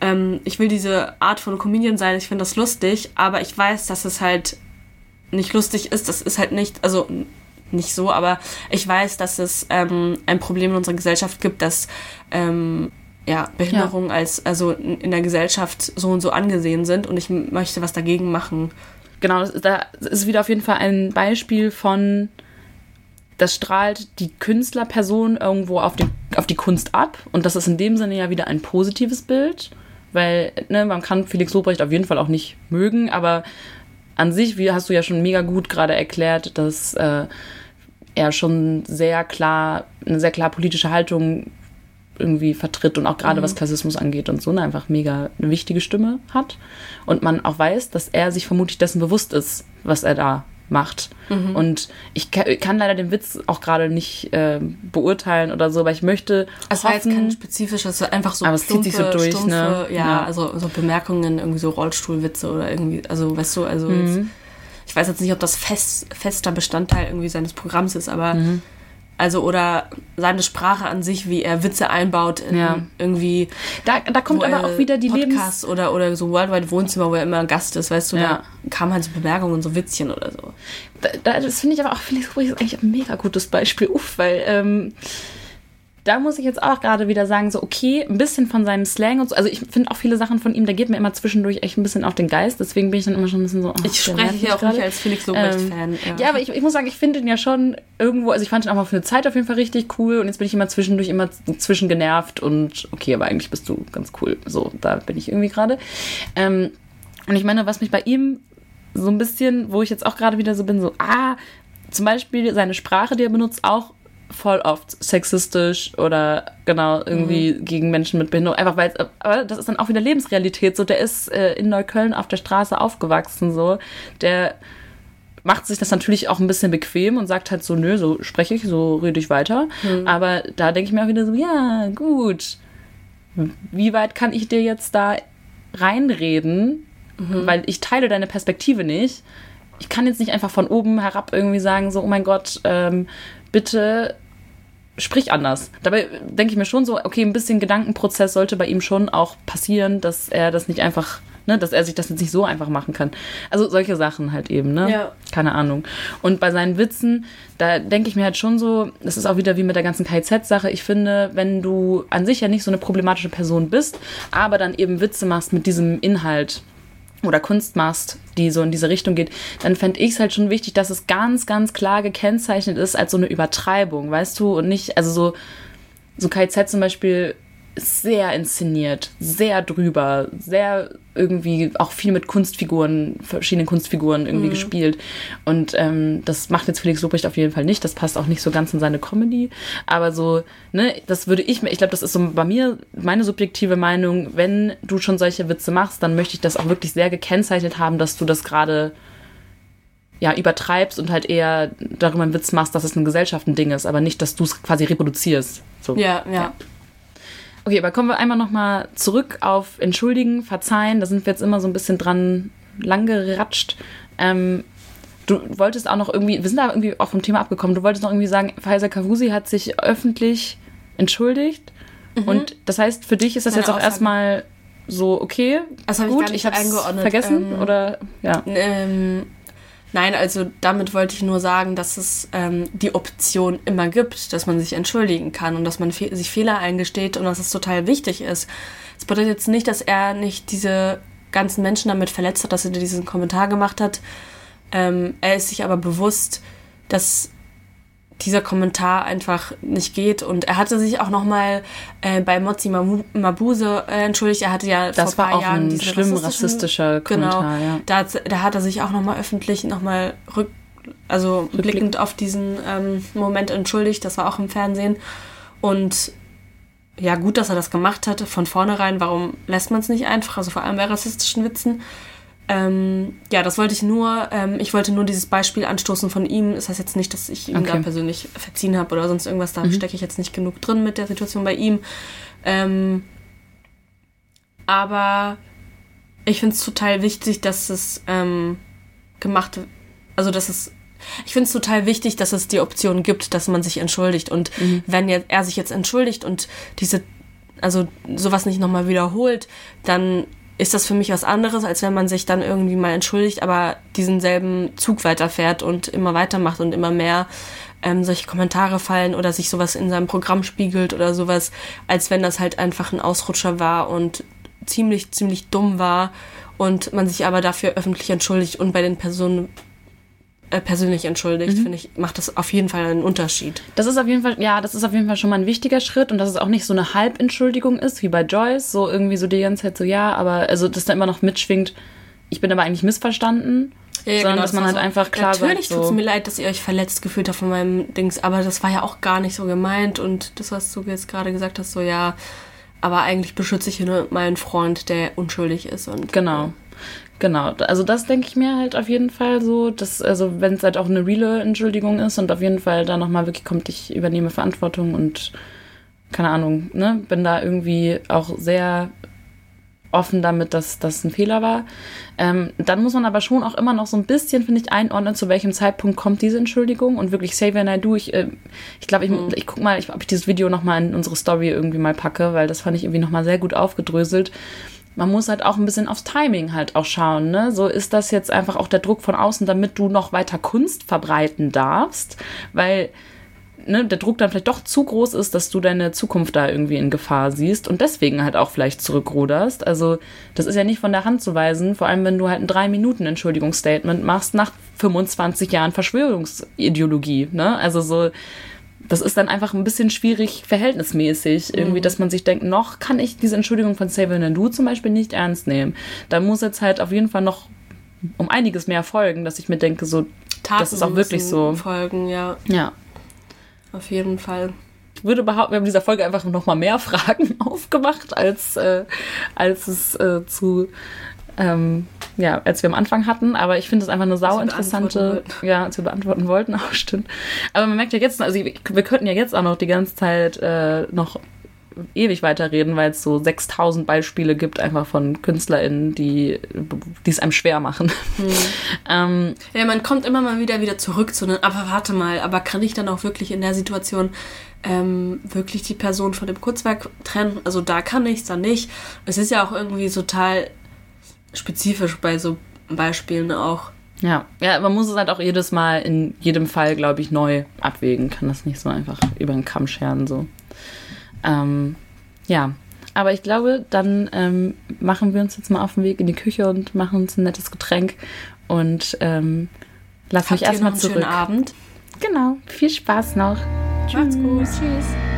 [SPEAKER 2] ähm, ich will diese Art von Comedian sein, ich finde das lustig, aber ich weiß, dass es halt nicht lustig ist. Das ist halt nicht, also nicht so, aber ich weiß, dass es ähm, ein Problem in unserer Gesellschaft gibt, dass ähm, ja, Behinderungen als also in der Gesellschaft so und so angesehen sind und ich möchte was dagegen machen.
[SPEAKER 3] Genau, das- da ist wieder auf jeden Fall ein Beispiel von, das strahlt die Künstlerperson irgendwo auf die, auf die Kunst ab. Und das ist in dem Sinne ja wieder ein positives Bild, weil ne, man kann Felix Lobrecht auf jeden Fall auch nicht mögen, aber an sich, wie hast du ja schon mega gut gerade erklärt, dass äh, er schon sehr klar, eine sehr klar politische Haltung irgendwie vertritt und auch gerade was Klassismus angeht und so ne, einfach mega eine wichtige Stimme hat und man auch weiß, dass er sich vermutlich dessen bewusst ist, was er da macht. Und ich ka- kann leider den Witz auch gerade nicht äh, beurteilen oder so, aber ich möchte
[SPEAKER 2] Es war jetzt kein spezifisches, einfach so
[SPEAKER 3] Aber es zieht sich so durch,
[SPEAKER 2] stumpfe,
[SPEAKER 3] ne?
[SPEAKER 2] ja,
[SPEAKER 3] Ja.
[SPEAKER 2] also so Bemerkungen, irgendwie so Rollstuhlwitze oder irgendwie, also weißt du, also
[SPEAKER 3] Mhm.
[SPEAKER 2] jetzt, ich weiß jetzt nicht, ob das fest, fester Bestandteil irgendwie seines Programms ist, aber
[SPEAKER 3] Mhm.
[SPEAKER 2] Also oder seine Sprache an sich, wie er Witze einbaut in
[SPEAKER 3] Ja.
[SPEAKER 2] irgendwie
[SPEAKER 3] da, da kommt aber
[SPEAKER 2] er
[SPEAKER 3] auch wieder die Lebens...
[SPEAKER 2] Podcasts oder oder so Worldwide Wohnzimmer, wo er immer Gast ist, weißt du,
[SPEAKER 3] Ja.
[SPEAKER 2] da kamen halt so Bemerkungen, so Witzchen oder so.
[SPEAKER 3] Da, da, das finde ich aber auch, Felix Lobrecht ist eigentlich ein mega gutes Beispiel, uff, weil ähm, da muss ich jetzt auch gerade wieder sagen, so okay, ein bisschen von seinem Slang und so, also ich finde auch viele Sachen von ihm, da geht mir immer zwischendurch echt ein bisschen auf den Geist, deswegen bin ich dann immer schon ein bisschen so, oh,
[SPEAKER 2] Ich spreche hier auch nicht
[SPEAKER 3] gerade.
[SPEAKER 2] als Felix Lobrecht-Fan.
[SPEAKER 3] Ähm, ja. aber ich, ich muss sagen, ich finde ihn ja schon irgendwo, also ich fand ihn auch mal für eine Zeit auf jeden Fall richtig cool und jetzt bin ich immer zwischendurch immer zwischen genervt und okay, aber eigentlich bist du ganz cool. So, da bin ich irgendwie gerade. Ähm, und ich meine, was mich bei ihm so ein bisschen, wo ich jetzt auch gerade wieder so bin, so, ah, zum Beispiel seine Sprache, die er benutzt, auch voll oft sexistisch oder genau irgendwie gegen Menschen mit Behinderung. Einfach weil, aber das ist dann auch wieder Lebensrealität. So, der ist äh, in Neukölln auf der Straße aufgewachsen, so. Der macht sich das natürlich auch ein bisschen bequem und sagt halt so, nö, so spreche ich, so rede ich weiter. Aber da denke ich mir auch wieder so, ja, gut. Wie weit kann ich dir jetzt da reinreden? Weil ich teile deine Perspektive nicht. Ich kann jetzt nicht einfach von oben herab irgendwie sagen, so, oh mein Gott, ähm, bitte sprich anders. Dabei denke ich mir schon so, okay, ein bisschen Gedankenprozess sollte bei ihm schon auch passieren, dass er das nicht einfach ne, dass er sich das jetzt nicht so einfach machen kann. Also solche Sachen halt eben, ne? Ja. Keine Ahnung. Und bei seinen Witzen, da denke ich mir halt schon so, das ist auch wieder wie mit der ganzen KZ-Sache. Ich finde, wenn du an sich ja nicht so eine problematische Person bist, aber dann eben Witze machst mit diesem Inhalt, oder Kunst machst, die so in diese Richtung geht, dann fände ich es halt schon wichtig, dass es ganz, ganz klar gekennzeichnet ist als so eine Übertreibung, weißt du? Und nicht, also so, so KZ zum Beispiel sehr inszeniert, sehr drüber, sehr irgendwie auch viel mit Kunstfiguren, verschiedenen Kunstfiguren irgendwie mhm. gespielt. Und ähm, das macht jetzt Felix Lobrecht auf jeden Fall nicht. Das passt auch nicht so ganz in seine Comedy. Aber so, ne, das würde ich mir, ich glaube, das ist so bei mir meine subjektive Meinung, wenn du schon solche Witze machst, dann möchte ich das auch wirklich sehr gekennzeichnet haben, dass du das gerade ja, übertreibst und halt eher darüber einen Witz machst, dass es ein Ding ist, aber nicht, dass du es quasi reproduzierst. So.
[SPEAKER 2] Ja, ja. ja.
[SPEAKER 3] Okay, aber kommen wir einmal nochmal zurück auf Entschuldigen, Verzeihen. Da sind wir jetzt immer so ein bisschen dran langgeratscht. Ähm, du wolltest auch noch irgendwie, wir sind da irgendwie auch vom Thema abgekommen, du wolltest noch irgendwie sagen, Faisal Kavusi hat sich öffentlich entschuldigt. Mhm. Und das heißt, für dich ist das Meine jetzt auch Aussage. erstmal so, okay,
[SPEAKER 2] das hab gut, ich, ich habe es
[SPEAKER 3] vergessen ähm, oder ja.
[SPEAKER 2] Ähm, Nein, also damit wollte ich nur sagen, dass es ähm, die Option immer gibt, dass man sich entschuldigen kann und dass man fe sich Fehler eingesteht und dass es total wichtig ist. Das bedeutet jetzt nicht, dass er nicht diese ganzen Menschen damit verletzt hat, dass er diesen Kommentar gemacht hat. Ähm, er ist sich aber bewusst, dass dieser Kommentar einfach nicht geht. Und er hatte sich auch nochmal äh, bei Mozi Mabuse äh, entschuldigt. Er hatte ja
[SPEAKER 3] das vor ein paar Jahren ein schlimm rassistischer
[SPEAKER 2] genau,
[SPEAKER 3] Kommentar.
[SPEAKER 2] Ja. Da, da hat er sich auch nochmal öffentlich nochmal rück, also Rückblick. blickend auf diesen ähm, Moment entschuldigt. Das war auch im Fernsehen. Und ja, gut, dass er das gemacht hat von vornherein. Warum lässt man es nicht einfach? Also vor allem bei rassistischen Witzen. Ähm, ja, das wollte ich nur. Ähm, ich wollte nur dieses Beispiel anstoßen von ihm. Das heißt jetzt nicht, dass ich ihm okay. da persönlich verziehen habe oder sonst irgendwas. Da mhm. stecke ich jetzt nicht genug drin mit der Situation bei ihm. Ähm, aber ich finde es total wichtig, dass es ähm, gemacht, also dass es ich finde es total wichtig, dass es die Option gibt, dass man sich entschuldigt. Und mhm. wenn er, er sich jetzt entschuldigt und diese, also sowas nicht nochmal wiederholt, dann ist das für mich was anderes, als wenn man sich dann irgendwie mal entschuldigt, aber diesen selben Zug weiterfährt und immer weitermacht und immer mehr ähm, solche Kommentare fallen oder sich sowas in seinem Programm spiegelt oder sowas, als wenn das halt einfach ein Ausrutscher war und ziemlich, ziemlich dumm war und man sich aber dafür öffentlich entschuldigt und bei den Personen persönlich entschuldigt, mhm. finde ich, macht das auf jeden Fall einen Unterschied.
[SPEAKER 3] Das ist auf jeden Fall, ja, das ist auf jeden Fall schon mal ein wichtiger Schritt und dass es auch nicht so eine Halbentschuldigung ist, wie bei Joyce, so irgendwie so die ganze Zeit so, ja, aber, also, dass da immer noch mitschwingt, ich bin aber eigentlich missverstanden. Ja, sondern genau, dass man halt so, einfach klar
[SPEAKER 2] Natürlich tut es mir leid, dass ihr euch verletzt gefühlt habt von meinem Dings, aber das war ja auch gar nicht so gemeint und das, was du jetzt gerade gesagt hast, so ja, aber eigentlich beschütze ich nur meinen Freund, der unschuldig ist und
[SPEAKER 3] genau. Genau, also das denke ich mir halt auf jeden Fall so, dass, also wenn es halt auch eine reale Entschuldigung ist und auf jeden Fall da nochmal wirklich kommt, ich übernehme Verantwortung und keine Ahnung, ne, bin da irgendwie auch sehr offen damit, dass das ein Fehler war. Ähm, dann muss man aber schon auch immer noch so ein bisschen, finde ich, einordnen, zu welchem Zeitpunkt kommt diese Entschuldigung und wirklich say when I do. Ich, äh, ich glaube, ich, mhm. ich guck mal, ich, ob ich dieses Video nochmal in unsere Story irgendwie mal packe, weil das fand ich irgendwie nochmal sehr gut aufgedröselt man muss halt auch ein bisschen aufs Timing halt auch schauen. Ne? So ist das jetzt einfach auch der Druck von außen, damit du noch weiter Kunst verbreiten darfst, weil ne, der Druck dann vielleicht doch zu groß ist, dass du deine Zukunft da irgendwie in Gefahr siehst und deswegen halt auch vielleicht zurückruderst. Also das ist ja nicht von der Hand zu weisen, vor allem wenn du halt ein drei Minuten Entschuldigungsstatement machst nach 25 Jahren Verschwörungsideologie. Ne? Also so das ist dann einfach ein bisschen schwierig verhältnismäßig. Irgendwie, mhm. dass man sich denkt, noch kann ich diese Entschuldigung von Xavier Nadu zum Beispiel nicht ernst nehmen. Da muss jetzt halt auf jeden Fall noch um einiges mehr folgen, dass ich mir denke, so, Taten das ist auch wirklich so.
[SPEAKER 2] Folgen, ja.
[SPEAKER 3] Ja.
[SPEAKER 2] Auf jeden Fall.
[SPEAKER 3] Ich würde behaupten, wir haben in dieser Folge einfach noch mal mehr Fragen aufgemacht, als, äh, als es äh, zu ähm, ja, als wir am Anfang hatten. Aber ich finde es einfach eine sau interessante, ja, als wir beantworten wollten, auch stimmt. Aber man merkt ja jetzt, also wir könnten ja jetzt auch noch die ganze Zeit äh, noch ewig weiterreden, weil es so 6000 Beispiele gibt, einfach von KünstlerInnen, die es einem schwer machen. Hm.
[SPEAKER 2] ähm, ja, man kommt immer mal wieder wieder zurück zu einem, aber warte mal, aber kann ich dann auch wirklich in der Situation ähm, wirklich die Person von dem Kurzwerk trennen. Also da kann ich es dann nicht. Es ist ja auch irgendwie total spezifisch bei so Beispielen auch.
[SPEAKER 3] Ja, ja, man muss es halt auch jedes Mal in jedem Fall, glaube ich, neu abwägen. Kann das nicht so einfach über den Kamm scheren, so. Ähm, ja, aber ich glaube, dann ähm, machen wir uns jetzt mal auf den Weg in die Küche und machen uns ein nettes Getränk und ähm, lass mich erstmal zurück.
[SPEAKER 2] Schönen Abend.
[SPEAKER 3] Genau, viel Spaß noch.
[SPEAKER 2] Macht's gut. Tschüss.